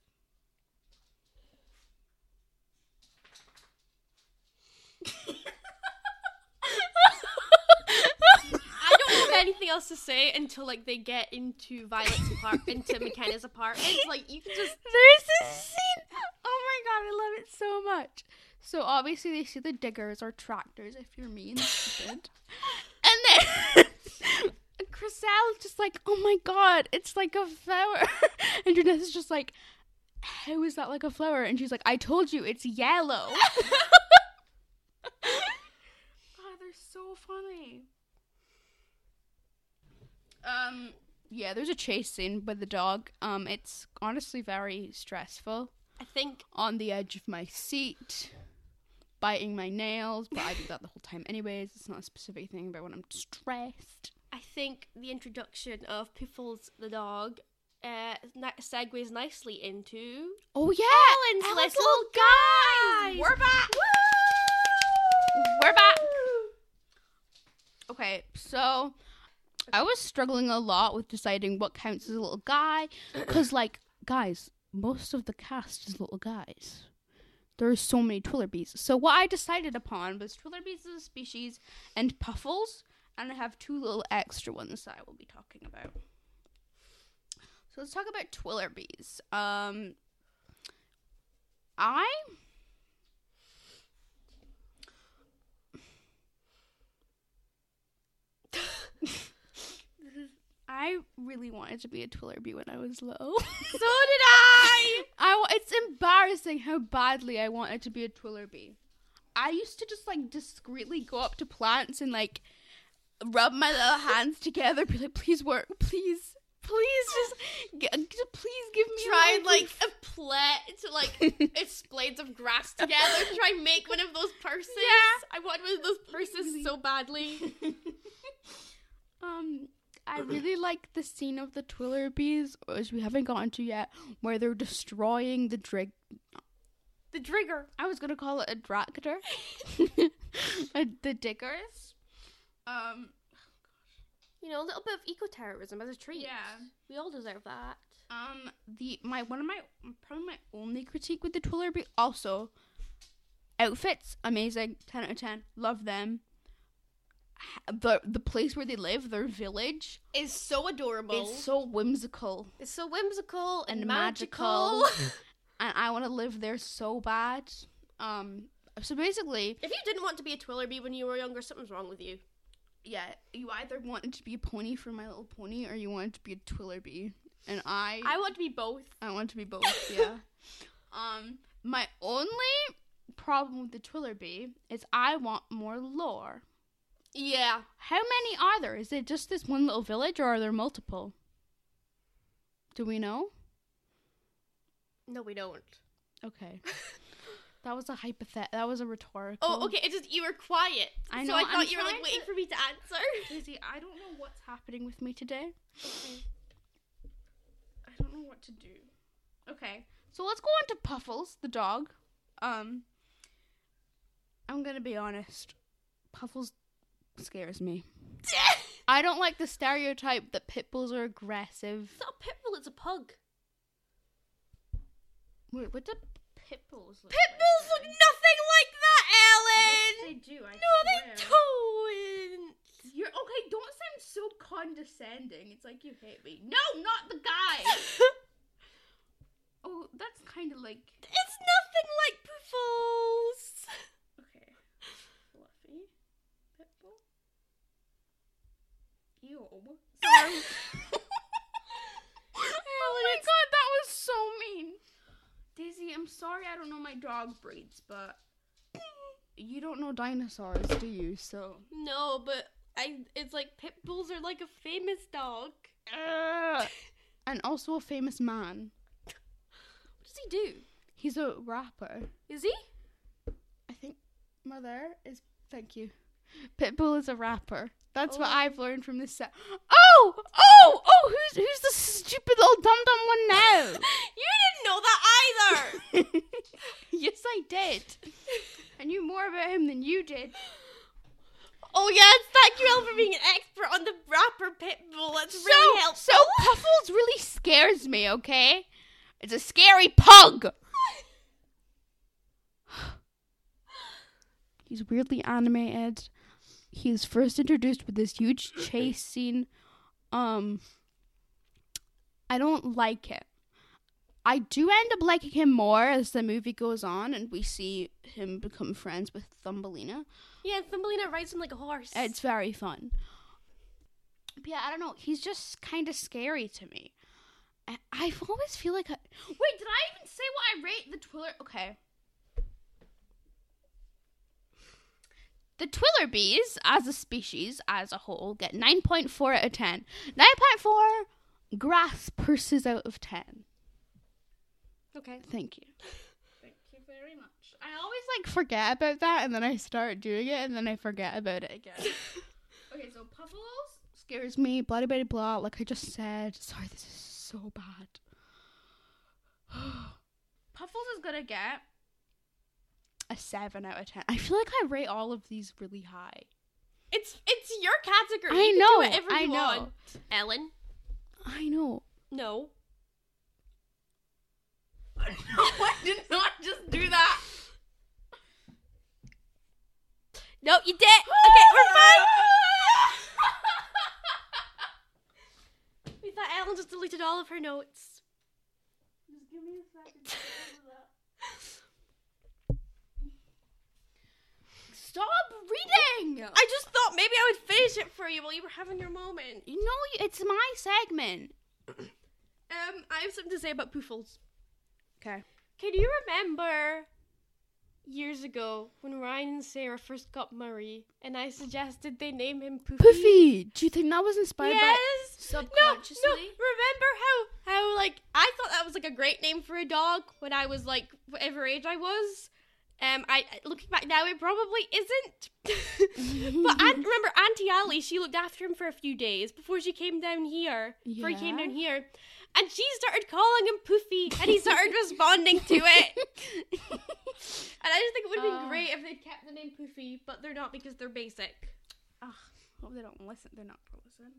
I don't have anything else to say until like they get into Violet's apart into McKenna's apartment. Like you can just There's this scene. Oh my god, I love it so much. So obviously they see the diggers or tractors if you're mean, and stupid. and then Chrysella's just like, oh my god, it's like a flower. and Janessa's just like, how is that like a flower? And she's like, I told you, it's yellow. God, they're so funny. Um, yeah, there's a chase scene with the dog. Um, it's honestly very stressful. I think On the edge of my seat, biting my nails, but I do that the whole time anyways. It's not a specific thing about when I'm stressed. I think the introduction of Piffles the dog uh, segues nicely into Oh yeah, Ellen's Ellen's little little guys. We're back. We're back. Okay, so I was struggling a lot with deciding what counts as a little guy, because like guys, most of the cast is little guys. There are so many Twillerbees. So what I decided upon was Twillerbees as a species and Puffles, and I have two little extra ones that I will be talking about. So let's talk about Twillerbees. Um, I I really wanted to be a Twillerby when I was little. So did I. I it's embarrassing how badly I wanted to be a Twillerby. I used to just like discreetly go up to plants and like rub my little hands together, be like, "Please work, please, please, just, g- please give me." a Try little like a plait to like its blades of grass together. Try and make one of those purses. Yeah. I want one of those purses so badly. Um, I really like the scene of the Twillerbees, which we haven't gotten to yet, where they're destroying the drig. the Drigger. I was gonna call it a tractor. uh, the diggers. Um, You know, a little bit of eco terrorism as a treat. Yeah. We all deserve that. Um, the my one of my probably my only critique with the Twillerby also outfits amazing, ten out of ten, love them. The the place where they live, their village, is so adorable. it's so whimsical It's so whimsical and, and magical. magical, and I want to live there so bad. Um, so basically, if you didn't want to be a Twillerby when you were younger, something's wrong with you. yeah, you either wanted to be a pony for My Little Pony, or you wanted to be a Twillerby, and I I want to be both. I want to be both, yeah. um, my only problem with the Twillerby is I want more lore. Yeah. How many are there? Is it just this one little village or are there multiple? Do we know? No, we don't. Okay. that was a hypothet that was a rhetorical. Oh, okay. It's just you were quiet. I So know, I thought I'm you were like waiting to- for me to answer. Daisy, I don't know what's happening with me today. Okay. I don't know what to do. Okay. So let's go on to Puffles, the dog. Um I'm gonna be honest. Puffles scares me. I don't like the stereotype that pit bulls are aggressive. It's not a pit bull. It's a pug. Wait, what do pit bulls look Pit bulls look nothing like that, Ellen. Yes, they do. I no, they don't. You're okay. Don't sound so condescending. It's like you hate me. No, not the guy. oh, that's kind of like it's nothing like okay. Fluffy pitbull. Ew. Sorry. oh, oh my god, that was so mean. Daisy, I'm sorry I don't know my dog breeds, but you don't know dinosaurs, do you? So. No, but I. It's like pit bulls are like a famous dog. and also a famous man. What does he do? He's a rapper. Is he? I think Mother is. Thank you. Pitbull is a rapper. That's what Oh. I've learned from this set. Oh, oh, oh! Who's who's the stupid little dum dum one now? You didn't know that either. yes, I did. I knew more about him than you did. oh yes, thank you, Elle, for being an expert on the rapper pit bull. That's really so, helpful. so Puffles really scares me. Okay, it's a scary pug. He's weirdly animated. He's first introduced with this huge chase scene. Um, I don't like it. I do end up liking him more as the movie goes on and we see him become friends with Thumbelina. yeah, Thumbelina rides him like a horse. It's very fun. But yeah, I don't know. He's just kind of scary to me. I, I always feel like I. Wait, did I even say what I rate the Twiller? Okay. The Twillerbees, as a species, as a whole, get 9.4 out of 10. 9.4 grass purses out of 10. okay. Thank you. Thank you very much. I always like forget about that and then I start doing it and then I forget about it again. okay, so Puffles scares me, blah blah blah, like I just said. Sorry, this is so bad. Puffles is gonna get a seven out of ten. I feel like I rate all of these really high. It's it's your category. I you can know, do whatever I know. want. Ellen, I know. no. no, I did not just do that. No, you did. Okay, we're fine. We thought Ellen just deleted all of her notes. Just give me a second. Stop reading. I just thought maybe I would finish it for you while you were having your moment. You know, it's my segment. Um, I have something to say about Poofles. Okay. Can you remember years ago when Ryan and Sarah first got Murray and I suggested they name him Poofy? Poofy, do you think that was inspired Yes. subconsciously? No, no. Remember how how like I thought that was like a great name for a dog when I was like whatever age I was. Um, I looking back now, it probably isn't. but Aunt, remember Auntie Ali? She looked after him for a few days before she came down here. Before he came down here, and she started calling him Poofy, and he started responding to it. And I just think it would have been Oh. great if they'd kept the name Poofy, but they're not because they're basic. Ugh, hope they don't listen. They're not gonna listen.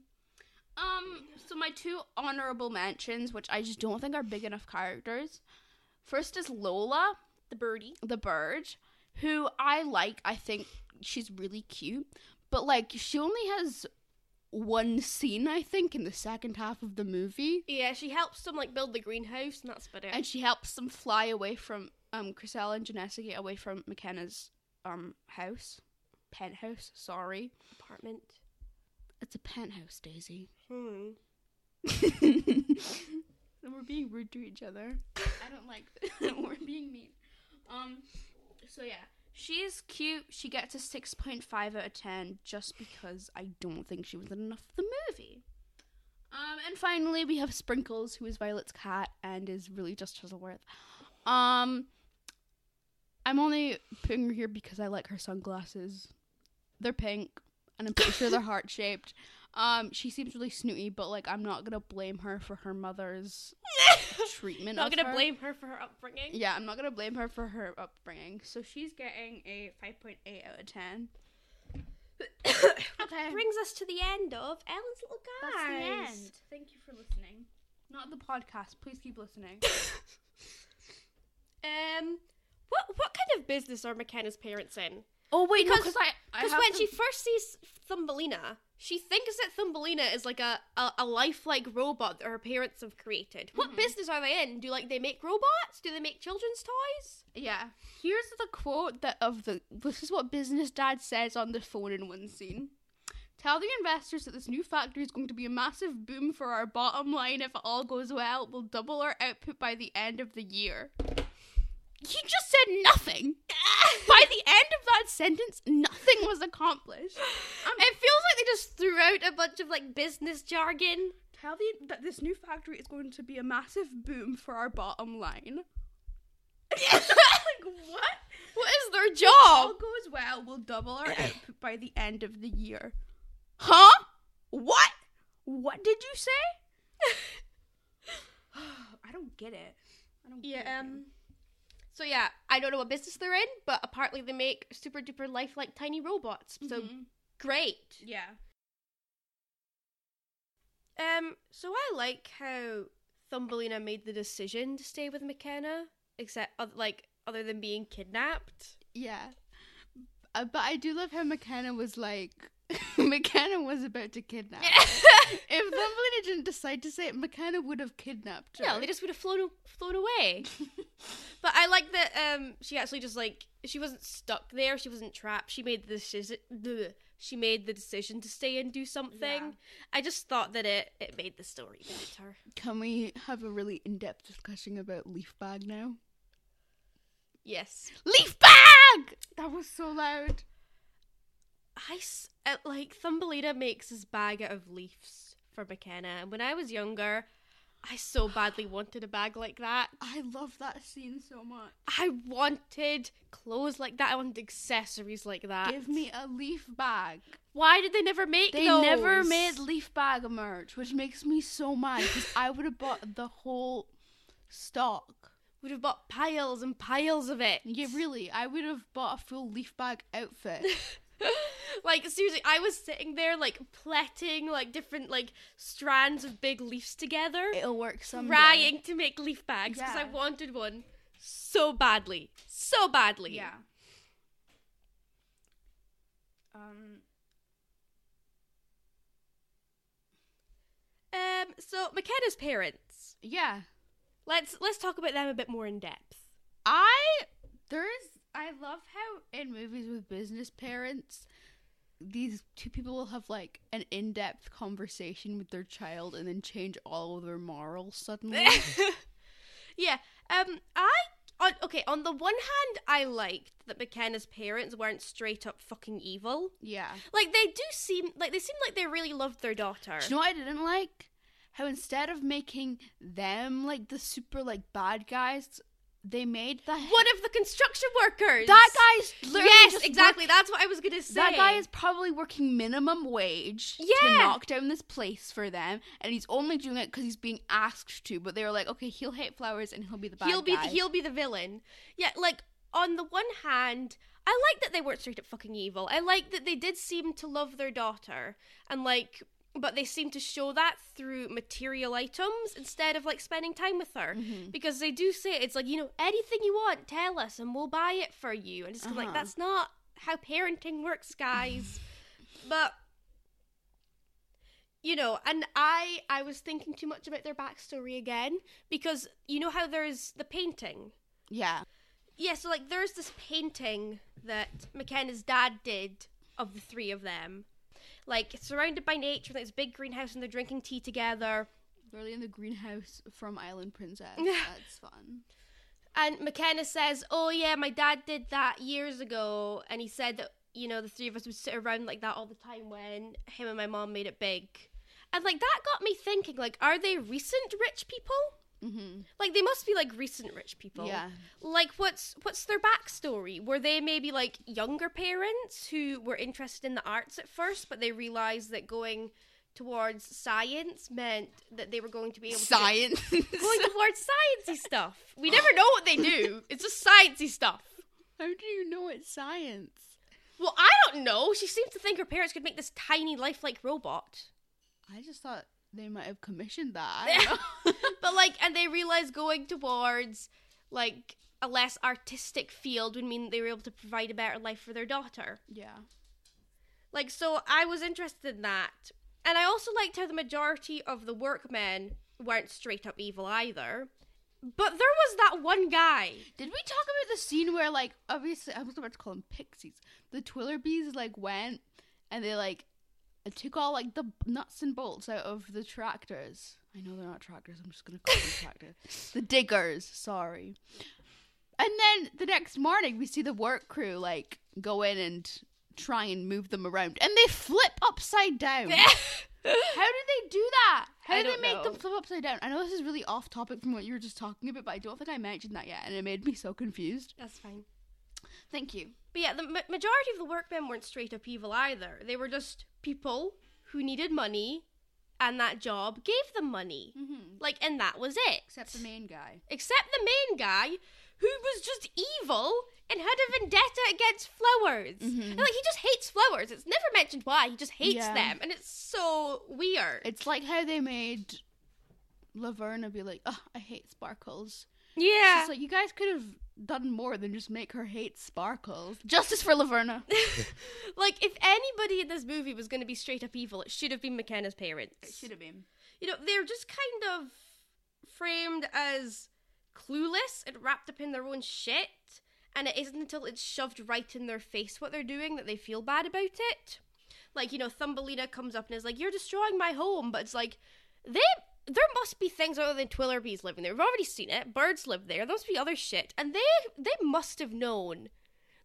Um, so my two honorable mentions, which I just don't think are big enough characters. First is Lola, The birdie. the bird, who I like. I think she's really cute, but like she only has one scene, I think, in the second half of the movie, Yeah, she helps them like build the greenhouse, and that's about it. and she helps them fly away from um Chrysella and Janessa get away from McKenna's um house, penthouse. Sorry, apartment. it's a penthouse, Daisy. Hmm. We're being rude to each other. I don't like that. We're being mean. Um, so yeah, she's cute. She gets a six point five out of ten just because I don't think she was in enough of the movie. Um, and finally we have Sprinkles, who is Violet's cat and is really just Chuzzleworth. Um, I'm only putting her here because I like her sunglasses. They're pink, and I'm pretty sure they're heart shaped. Um, she seems really snooty, but like I'm not gonna blame her for her mother's treatment. Not of gonna her. blame her for her upbringing. Yeah, I'm not gonna blame her for her upbringing. So she's getting a 5.8 out of 10. okay. Brings us to the end of Ellen's Little Guys. That's the end. Thank you for listening. Not the podcast. Please keep listening. Um, what what kind of business are McKenna's parents in? Oh wait, Because- because I I Because when to- she first sees Thumbelina, she thinks that Thumbelina is like a, a, a lifelike robot that her parents have created. What Mhm. business are they in? Do like they make robots? Do they make children's toys? yeah. Here's the quote that of the this is what business dad says on the phone in one scene. Tell the investors that this new factory is going to be a massive boom for our bottom line. If it all goes well, we'll double our output by the end of the year. He just said nothing. by the end of that sentence, nothing was accomplished. it feels like they just threw out a bunch of like business jargon. Tell the that this new factory is going to be a massive boom for our bottom line. like what? What is their job? If all goes well, we'll double our output by the end of the year. Huh? What? What did you say? I don't get it. I don't get Yeah. it. Um. So yeah, I don't know what business they're in, but apparently they make super duper lifelike tiny robots. So Mhm. great. yeah. Um, so I like how Thumbelina made the decision to stay with McKenna, except oth- like other than being kidnapped. Yeah. Uh, but I do love how McKenna was like McKenna was about to kidnap. her. if Thumbelina didn't decide to say it, McKenna would have kidnapped her. no, they just would have flown flown away. but I like that um she actually just like she wasn't stuck there. She wasn't trapped. She made the decision. She made the decision to stay and do something. Yeah. I just thought that it it made the story better. Can we have a really in-depth discussion about leaf bag now? Yes. Leaf bag! That was so loud. I uh, like Thumbelina makes his bag out of leaves for McKenna, and when I was younger, I so badly wanted a bag like that. I love that scene so much. I wanted clothes like that. I wanted accessories like that. Give me a leaf bag. Why did they never make They those? never made leaf bag merch, which makes me so mad because I would have bought the whole stock. Would have bought piles and piles of it. Yeah, really, I would have bought a full leaf bag outfit. like seriously, I was sitting there like plaiting like different like strands of big leaves together, It'll work someday. trying to make leaf bags because I wanted one so badly, so badly. Yeah. Um. Um. So McKenna's parents. Yeah. Let's let's talk about them a bit more in depth. I there's I love how in movies with business parents these two people will have like an in-depth conversation with their child and then change all of their morals suddenly. yeah. Um. I. On, okay. On the one hand, I liked that McKenna's parents weren't straight up fucking evil. yeah. Like they do seem like they seem like they really loved their daughter. Do you know what I didn't like? How instead of making them like the super like bad guys, they made the One of the construction workers. that guy's literally Yes, exactly. work- That's what I was gonna say. that guy is probably working minimum wage yeah. to knock down this place for them, and he's only doing it because he's being asked to. But they were like, okay, he'll hate flowers and he'll be the bad he'll be guy. he'll be the villain. Yeah, like on the one hand, I like that they weren't straight up fucking evil. I like that they did seem to love their daughter and like but they seem to show that through material items instead of like spending time with her Mhm. because they do say it's like you know anything you want tell us and we'll buy it for you and it's of like Uh-huh. that's not how parenting works guys but you know and i i was thinking too much about their backstory again because you know how there's the painting Yeah. yeah so like there's this painting that mckenna's dad did of the three of them like surrounded by nature like this big greenhouse and they're drinking tea together Really in the greenhouse from Island Princess. That's fun. And McKenna says, "Oh yeah, my dad did that years ago, and he said that you know the three of us would sit around like that all the time when him and my mom made it big." And like that got me thinking, like, are they recent rich people? Mm-hmm. Like they must be like recent rich people. Yeah. Like what's what's their backstory? Were they maybe like younger parents who were interested in the arts at first, but they realized that going towards science meant that they were going to be able to Science. going towards sciencey stuff. We never know what they do. It's just sciencey stuff. How do you know it's science? Well, I don't know. She seems to think her parents could make this tiny lifelike robot. I just thought they might have commissioned that. I don't know. But like and they realized going towards like a less artistic field would mean they were able to provide a better life for their daughter. yeah. Like so I was interested in that. And I also liked how the majority of the workmen weren't straight up evil either. But there was that one guy. Did we talk about the scene where, like, obviously, I was about to call them pixies. The Twillerbees, like, went and they, like, took all, like, the nuts and bolts out of the tractors. I know they're not tractors, I'm just gonna call them tractors. The diggers, sorry. And then the next morning, we see the work crew, like, go in and try and move them around. And they flip upside down. How did they do that? How did they make know. them flip upside down? I know this is really off topic from what you were just talking about, but I don't think I mentioned that yet, and it made me so confused. That's fine. Thank you. But yeah, the ma- majority of the workmen weren't straight up evil either. They were just people who needed money, and that job gave them money. Mm-hmm. Like, and that was it. Except the main guy. Except the main guy, who was just evil and had a vendetta against flowers. Mhm. And like, he just hates flowers. It's never mentioned why. He just hates Yeah. them, and it's so weird. It's like how they made Laverna be like, "Oh, I hate sparkles." yeah. It's like you guys could have done more than just make her hate sparkles. Justice for Laverna. like, if anybody in this movie was going to be straight up evil, it should have been McKenna's parents. It should have been. you know, they're just kind of framed as clueless and wrapped up in their own shit. And it isn't until it's shoved right in their face what they're doing that they feel bad about it. Like, you know, Thumbelina comes up and is like, You're destroying my home. But it's like, they. There must be things other than Twillerbees living there. We've already seen it. Birds live there. There must be other shit. And they they must have known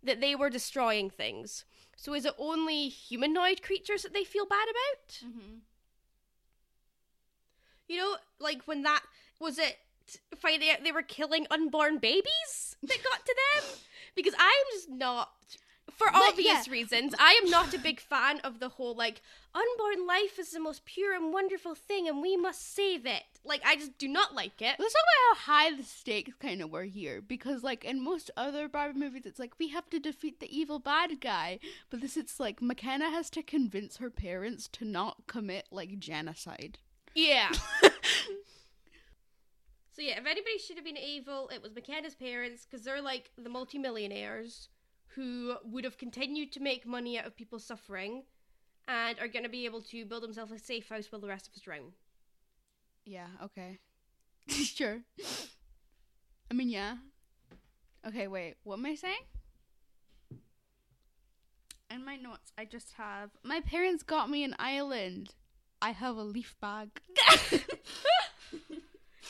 that they were destroying things. So is it only humanoid creatures that they feel bad about? Mm-hmm. You know, like when that was it finding out they were killing unborn babies that got to them? Because I'm just not for But, obvious yeah. reasons, I am not a big fan of the whole like unborn life is the most pure and wonderful thing and we must save it. Like I just do not like it. Let's talk about how high the stakes kind of were here, because like in most other Barbie movies, it's like we have to defeat the evil bad guy, but this it's like McKenna has to convince her parents to not commit like genocide. Yeah. So yeah, if anybody should have been evil, it was McKenna's parents because they're like the multimillionaires who would have continued to make money out of people suffering and are going to be able to build themselves a safe house while the rest of us drown. Yeah, okay. sure. I mean, yeah. Okay, wait. What am I saying? In my notes, I just have my parents got me an island. I have a leaf bag.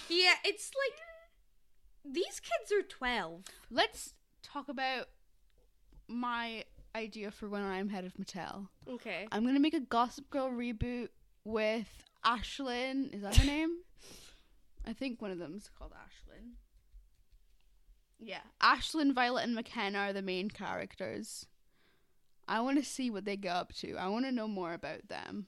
Yeah, it's like these kids are 12. Let's talk about my idea for when I'm head of Mattel. Okay. I'm gonna make a Gossip Girl reboot with Ashlyn. Is that her name? I think one of them is called Ashlyn. Yeah, Ashlyn, Violet, and McKenna are the main characters. I want to see what they go up to. I want to know more about them.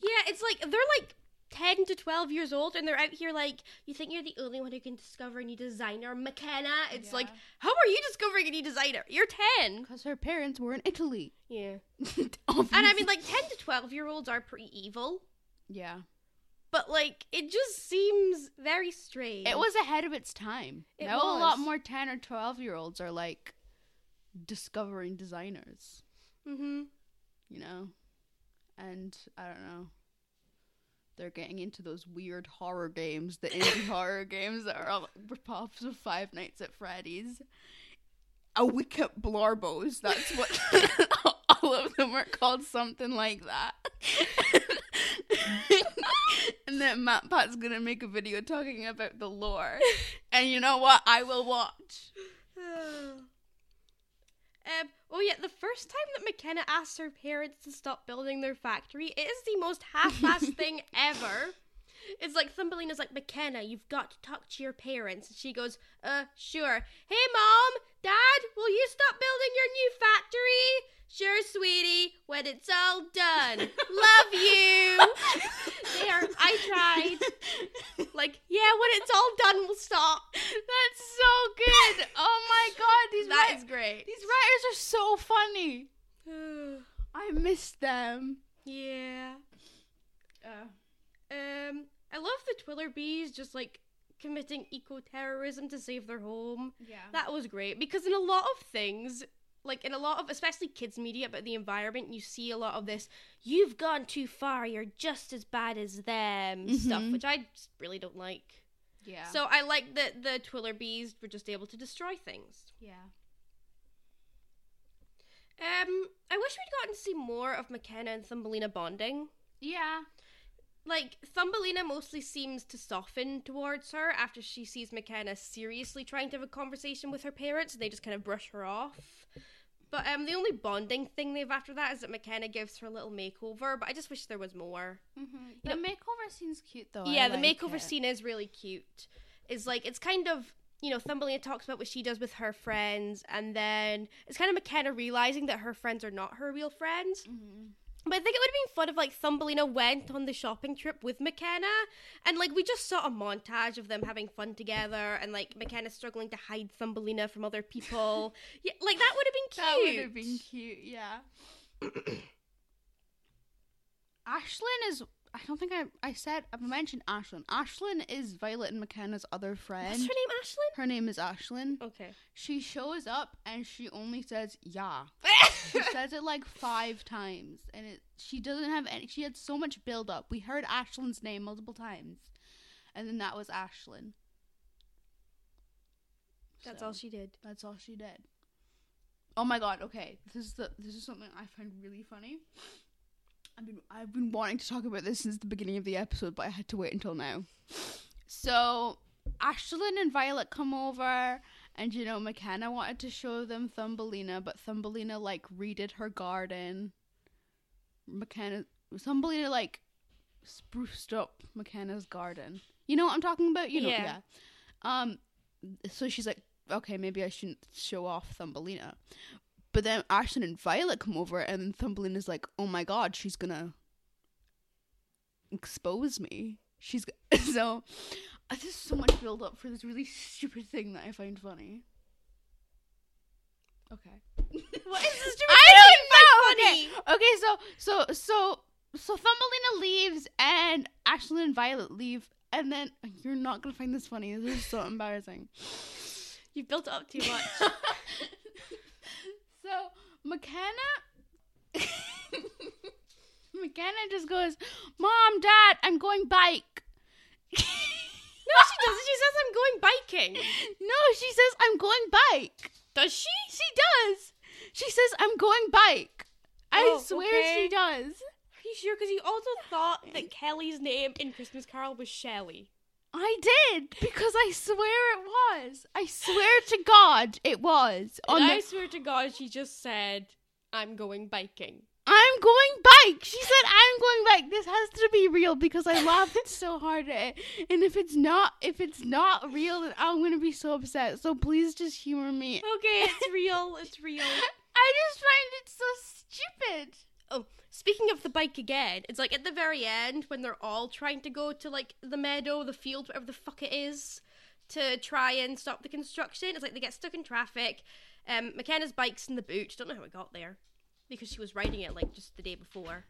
Yeah, it's like they're like 10 to 12 years old and they're out here like, you think you're the only one who can discover a new designer, McKenna? It's like, how are you discovering a new designer? You're 10. Because her parents were in Italy. Yeah. and I mean, like, 10 to 12 year olds are pretty evil, yeah. but like, it just seems very strange. It was ahead of its time. It now a lot more 10 or 12 year olds are like discovering designers, hmm. you know? And I don't know. They're getting into those weird horror games, the indie horror games that are all rip-offs of Five Nights at Freddy's. A Wicked Blorbos, that's what all of them are called, something like that. and then Matt Pat's gonna make a video talking about the lore. And you know what? I will watch. Um, oh yeah, the first time that McKenna asks her parents to stop building their factory, it is the most half-assed thing ever. It's like Thumbelina's like, McKenna, you've got to talk to your parents. And she goes, uh, sure. Hey mom, dad, will you stop building your new factory? Sure, sweetie, when it's all done. Love you. there, I tried. Like, yeah, when it's all done, we'll stop. That's so good. Oh my god, these That wri- is great. these writers are so funny. I miss them. yeah. Uh, Um, I love the Twillerbees just like committing eco terrorism to save their home. yeah. That was great because in a lot of things, like in a lot of especially kids media about the environment, you see a lot of this. You've gone too far. You're just as bad as them stuff, Mhm. which I just really don't like. yeah. So I like that the Twillerbees were just able to destroy things. yeah. Um, I wish we'd gotten to see more of McKenna and Thumbelina bonding. Yeah. Like Thumbelina mostly seems to soften towards her after she sees McKenna seriously trying to have a conversation with her parents and they just kind of brush her off. But um the only bonding thing they've after that is that McKenna gives her a little makeover, but I just wish there was more. Mm-hmm. The know- makeover scene's cute though. yeah, I the like makeover it. scene is really cute. It's like it's kind of you know, Thumbelina talks about what she does with her friends, and then it's kind of McKenna realizing that her friends are not her real friends. Mhm. But I think it would have been fun if like Thumbelina went on the shopping trip with McKenna and like we just saw a montage of them having fun together and like McKenna struggling to hide Thumbelina from other people. yeah, like that would have been cute. That would have been cute, yeah. Ashlyn is. I don't think I I said I mentioned Ashlyn. Ashlyn is Violet and McKenna's other friend. What's her name, Ashlyn? Her name is Ashlyn. Okay. She shows up and she only says "yeah." She says it like five times, and it she doesn't have any. She had so much build up. We heard Ashlyn's name multiple times, and then that was Ashlyn. That's So, all she did. That's all she did. Oh my god! Okay, this is the this is something I find really funny. I've been I've been wanting to talk about this since the beginning of the episode, but I had to wait until now. So Ashlyn and Violet come over, and you know McKenna wanted to show them Thumbelina, but Thumbelina like redid her garden. McKenna Thumbelina like spruced up McKenna's garden. You know what I'm talking about? You know, Yeah. yeah. Um, so she's like, okay, maybe I shouldn't show off Thumbelina. But then Ashton and Violet come over, and then is like, oh my god, she's gonna expose me. She's g- so. There's so much build up for this really stupid thing that I find funny. Okay. What is this stupid I don't know. funny? Okay. okay, so so so so Thumbelina leaves and Ashton and Violet leave, and then you're not gonna find this funny. This is so embarrassing. You've built up too much. So McKenna McKenna just goes, Mom, Dad, I'm going bike. No, she doesn't. She says I'm going biking. No, she says I'm going bike. Does she? She does. She says I'm going bike. I Oh, swear okay. she does. Are you sure? Because you also thought that Kelly's name in Christmas Carol was Shelley. I did because I swear it was. I swear to God it was. On And the, I swear to God, she just said, I'm going biking. I'm going bike. She said I'm going bike. This has to be real because I laughed so hard at it. And if it's not, if it's not real, then I'm gonna be so upset. So please just humor me. Okay, it's real. It's real. I just find it so stupid. Oh, speaking of the bike again, it's like at the very end when they're all trying to go to like the meadow, the field, whatever the fuck it is, to try and stop the construction. It's like they get stuck in traffic. Um, McKenna's bike's in the boot. Don't know how it got there because she was riding it like just the day before.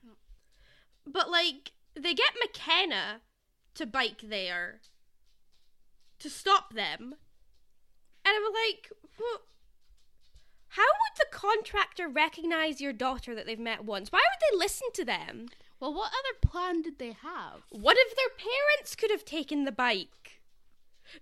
But like they get McKenna to bike there to stop them, and I'm like, well, how would the contractor recognize your daughter that they've met once? Why would they listen to them? Well, what other plan did they have? What if their parents could have taken the bike?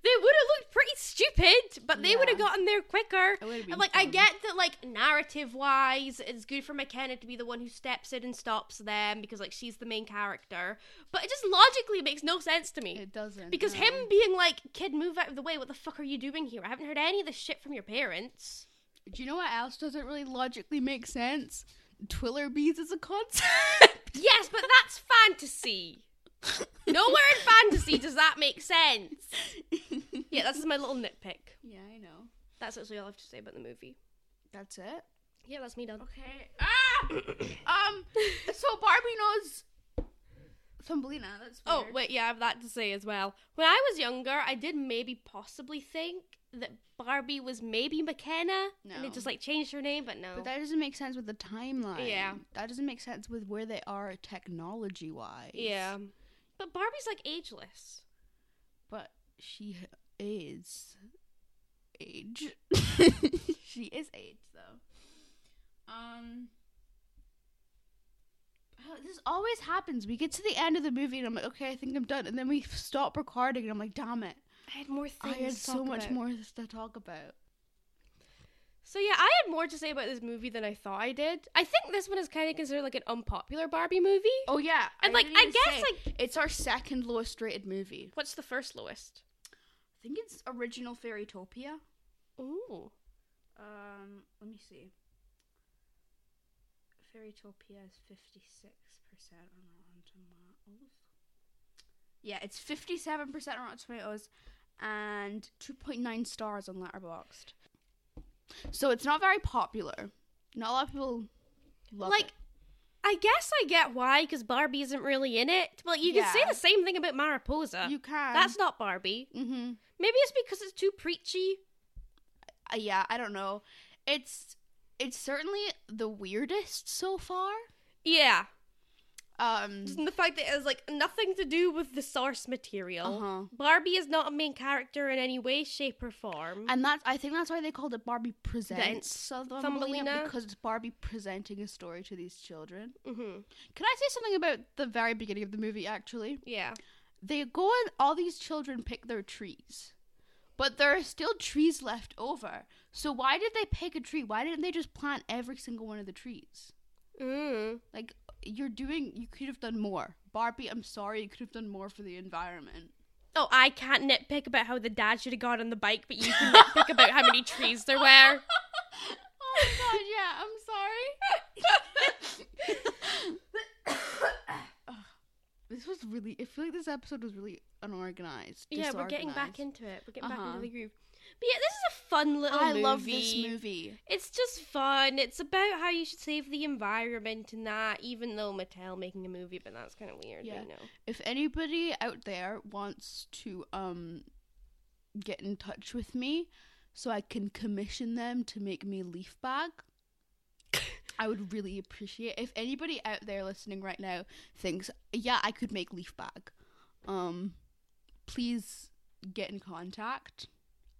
They would have looked pretty stupid, but they would have gotten there quicker. It would've been And like I get that like narrative wise, it's good for McKenna to be the one who steps in and stops them because like she's the main character. But it just logically makes no sense to me. It doesn't. Because no. him being like, kid, move out of the way, what the fuck are you doing here? I haven't heard any of this shit from your parents. Do you know what else doesn't really logically make sense? Twiller bees as a concept. Yes, but that's fantasy. Nowhere in fantasy does that make sense. Yeah, that's my little nitpick. yeah, I know. That's actually all I have to say about the movie. That's it. Yeah, that's me done. Okay. Ah! um. So Barbie knows Thumbelina. That's Oh, wait, yeah, I have that to say as well. When I was younger, I did maybe possibly think that Barbie was maybe McKenna. And it just like changed her name, but no. But that doesn't make sense with the timeline. Yeah. That doesn't make sense with where they are technology wise. yeah. But Barbie's like ageless. But she is age. she is age though. Um. oh, This always happens. We get to the end of the movie and I'm like, okay, I think I'm done. And then we stop recording and I'm like, damn it. I had more things I had to so much about. more to talk about. So yeah, I had more to say about this movie than I thought I did. I think this one is kind of considered like an unpopular Barbie movie. Oh yeah, And, like, I guess, say, like- it's our second lowest rated movie. What's the first lowest? I think it's original Fairytopia. Ooh. Um, let me see. Fairytopia is fifty six percent on Rotten Tomatoes. Yeah, it's fifty seven percent on Rotten Tomatoes, and two point nine stars on Letterboxd. So it's not very popular. Not a lot of people love like, it. I guess I get why, because Barbie isn't really in it. But you can say the same thing about Mariposa. You can. That's not Barbie. Mm-hmm. Maybe it's because it's too preachy. Uh, yeah, I don't know. It's it's certainly the weirdest so far. Yeah. Um. And the fact that it has like nothing to do with the source material. Uh-huh. Barbie is not a main character in any way, shape, or form. And that's I think that's why they called it Barbie Presents Thumbelina. Thumbelina because it's Barbie presenting a story to these children. mm-hmm. Can I say something about the very beginning of the movie? Actually, Yeah. they go and all these children pick their trees, but there are still trees left over. So why did they pick a tree? Why didn't they just plant every single one of the trees? Mm. Like you're doing, you could have done more. Barbie, I'm sorry, you could have done more for the environment. Oh, I can't nitpick about how the dad should have got on the bike, but you can nitpick about how many trees there were. oh my god, yeah, I'm sorry. This was really. I feel like this episode was really unorganized. Yeah, we're getting back into it. We're getting back Uh-huh. into the groove. But yeah, this is a fun little I movie. love this movie. It's just fun. It's about how you should save the environment and that, even though Mattel making a movie, but that's kind of weird, Yeah. you know. If anybody out there wants to um get in touch with me, so I can commission them to make me a leaf bag. I would really appreciate if anybody out there listening right now thinks, yeah, I could make leaf bag. Um, please get in contact.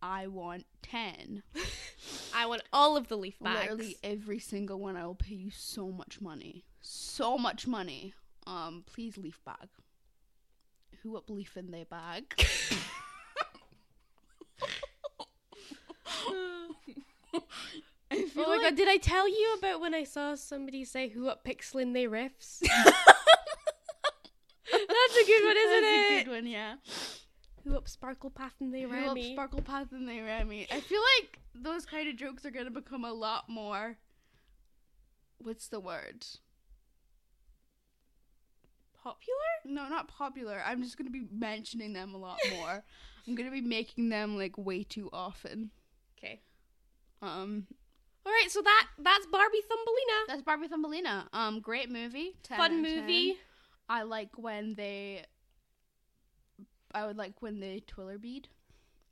I want ten. I want all of the leaf bags. Literally every single one. I will pay you so much money, so much money. Um, please leaf bag. Who up leaf in their bag? I feel Oh my like- god, did I tell you about when I saw somebody say who up pixelin their riffs? That's a good one, isn't That's it? a good one, yeah. Who up sparkle path and they Who ran up me? Sparkle Path and they ran me. I feel like those kind of jokes are gonna become a lot more. What's the word? Popular? No, not popular. I'm just gonna be mentioning them a lot more. I'm gonna be making them like way too often. Okay. Um, All right, so that that's Barbie Thumbelina. That's Barbie Thumbelina. Um, great movie. 10 Fun of 10. movie. I like when they. I would like when they twiller bead.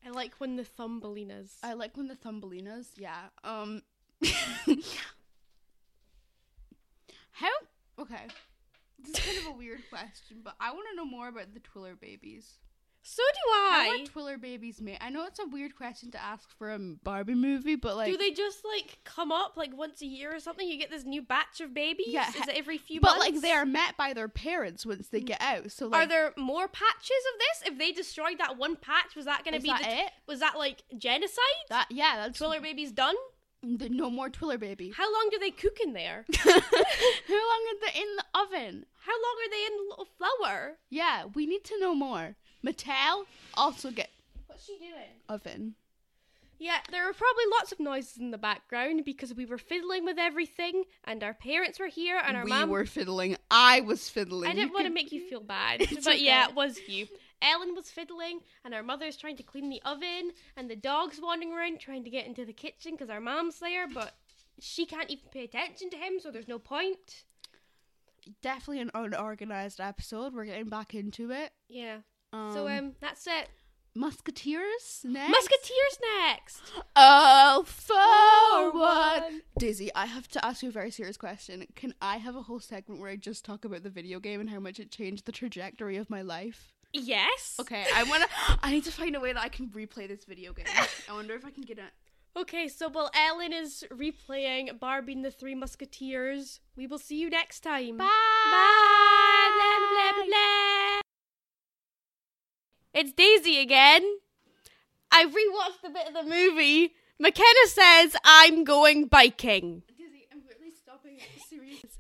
I like when the Thumbelinas. I like when the Thumbelinas. Yeah. Um. how? Okay. This is kind of a weird question, but I want to know more about the twiller babies. So do How I. are twiller babies made? I know it's a weird question to ask for a Barbie movie, but like, do they just like come up like once a year or something? You get this new batch of babies. Yeah, Is it every few months? but months? like they are met by their parents once they get out. So like, Are there more patches of this? If they destroyed that one patch, was that going to be that the, it? was that like genocide? That yeah, that's Twiller babies done? the, no more twiller baby. How long do they cook in there? How long are they in the oven? How long are they in the little flour? Yeah, we need to know more. Mattel also get What's she doing? oven. Yeah, there were probably lots of noises in the background because we were fiddling with everything, and our parents were here, and our we mom. were fiddling. I was fiddling. I didn't want to make you feel bad, It's but yeah, okay. it was you. Ellen was fiddling, and our mother's trying to clean the oven, and the dog's wandering around trying to get into the kitchen because our mom's there, but she can't even pay attention to him, so there's no point. Definitely an unorganized episode. We're getting back into it. Yeah. Um, so um, that's it. Musketeers next. Musketeers next. Oh, forward. Daisy, I have to ask you a very serious question. Can I have a whole segment where I just talk about the video game and how much it changed the trajectory of my life? Yes. Okay, I wanna. I need to find a way that I can replay this video game. I wonder if I can get it. Okay, so while Ellen is replaying Barbie and the Three Musketeers, we will see you next time. Bye. Bye. Blah, blah, blah, blah. It's Daisy again. I rewatched a bit of the movie. Makena says I'm going biking. Daisy, I'm really stopping it. Serious.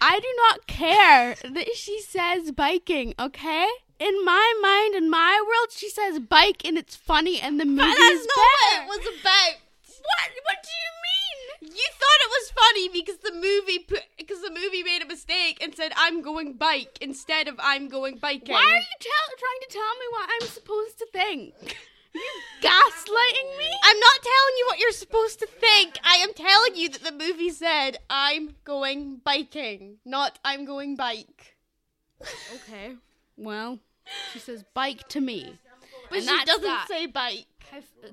I do not care that she says biking. Okay. In my mind, in my world, she says bike, and it's funny, and the movie But is that's not what it was about. What? What do you mean? You thought it was funny because the movie put because the movie made a mistake and said I'm going bike instead of I'm going biking. Why are you tell- trying to tell me what I'm supposed to think? you gaslighting me? I'm not telling you what you're supposed to think. I am telling you that the movie said I'm going biking, not I'm going bike. Okay. Well, she says bike to me. But And she doesn't that. say bike.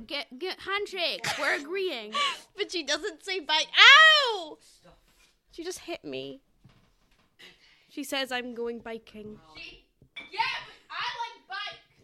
Get get handshake. We're agreeing. But she doesn't say bye. Ow! She just hit me. She says I'm going biking. She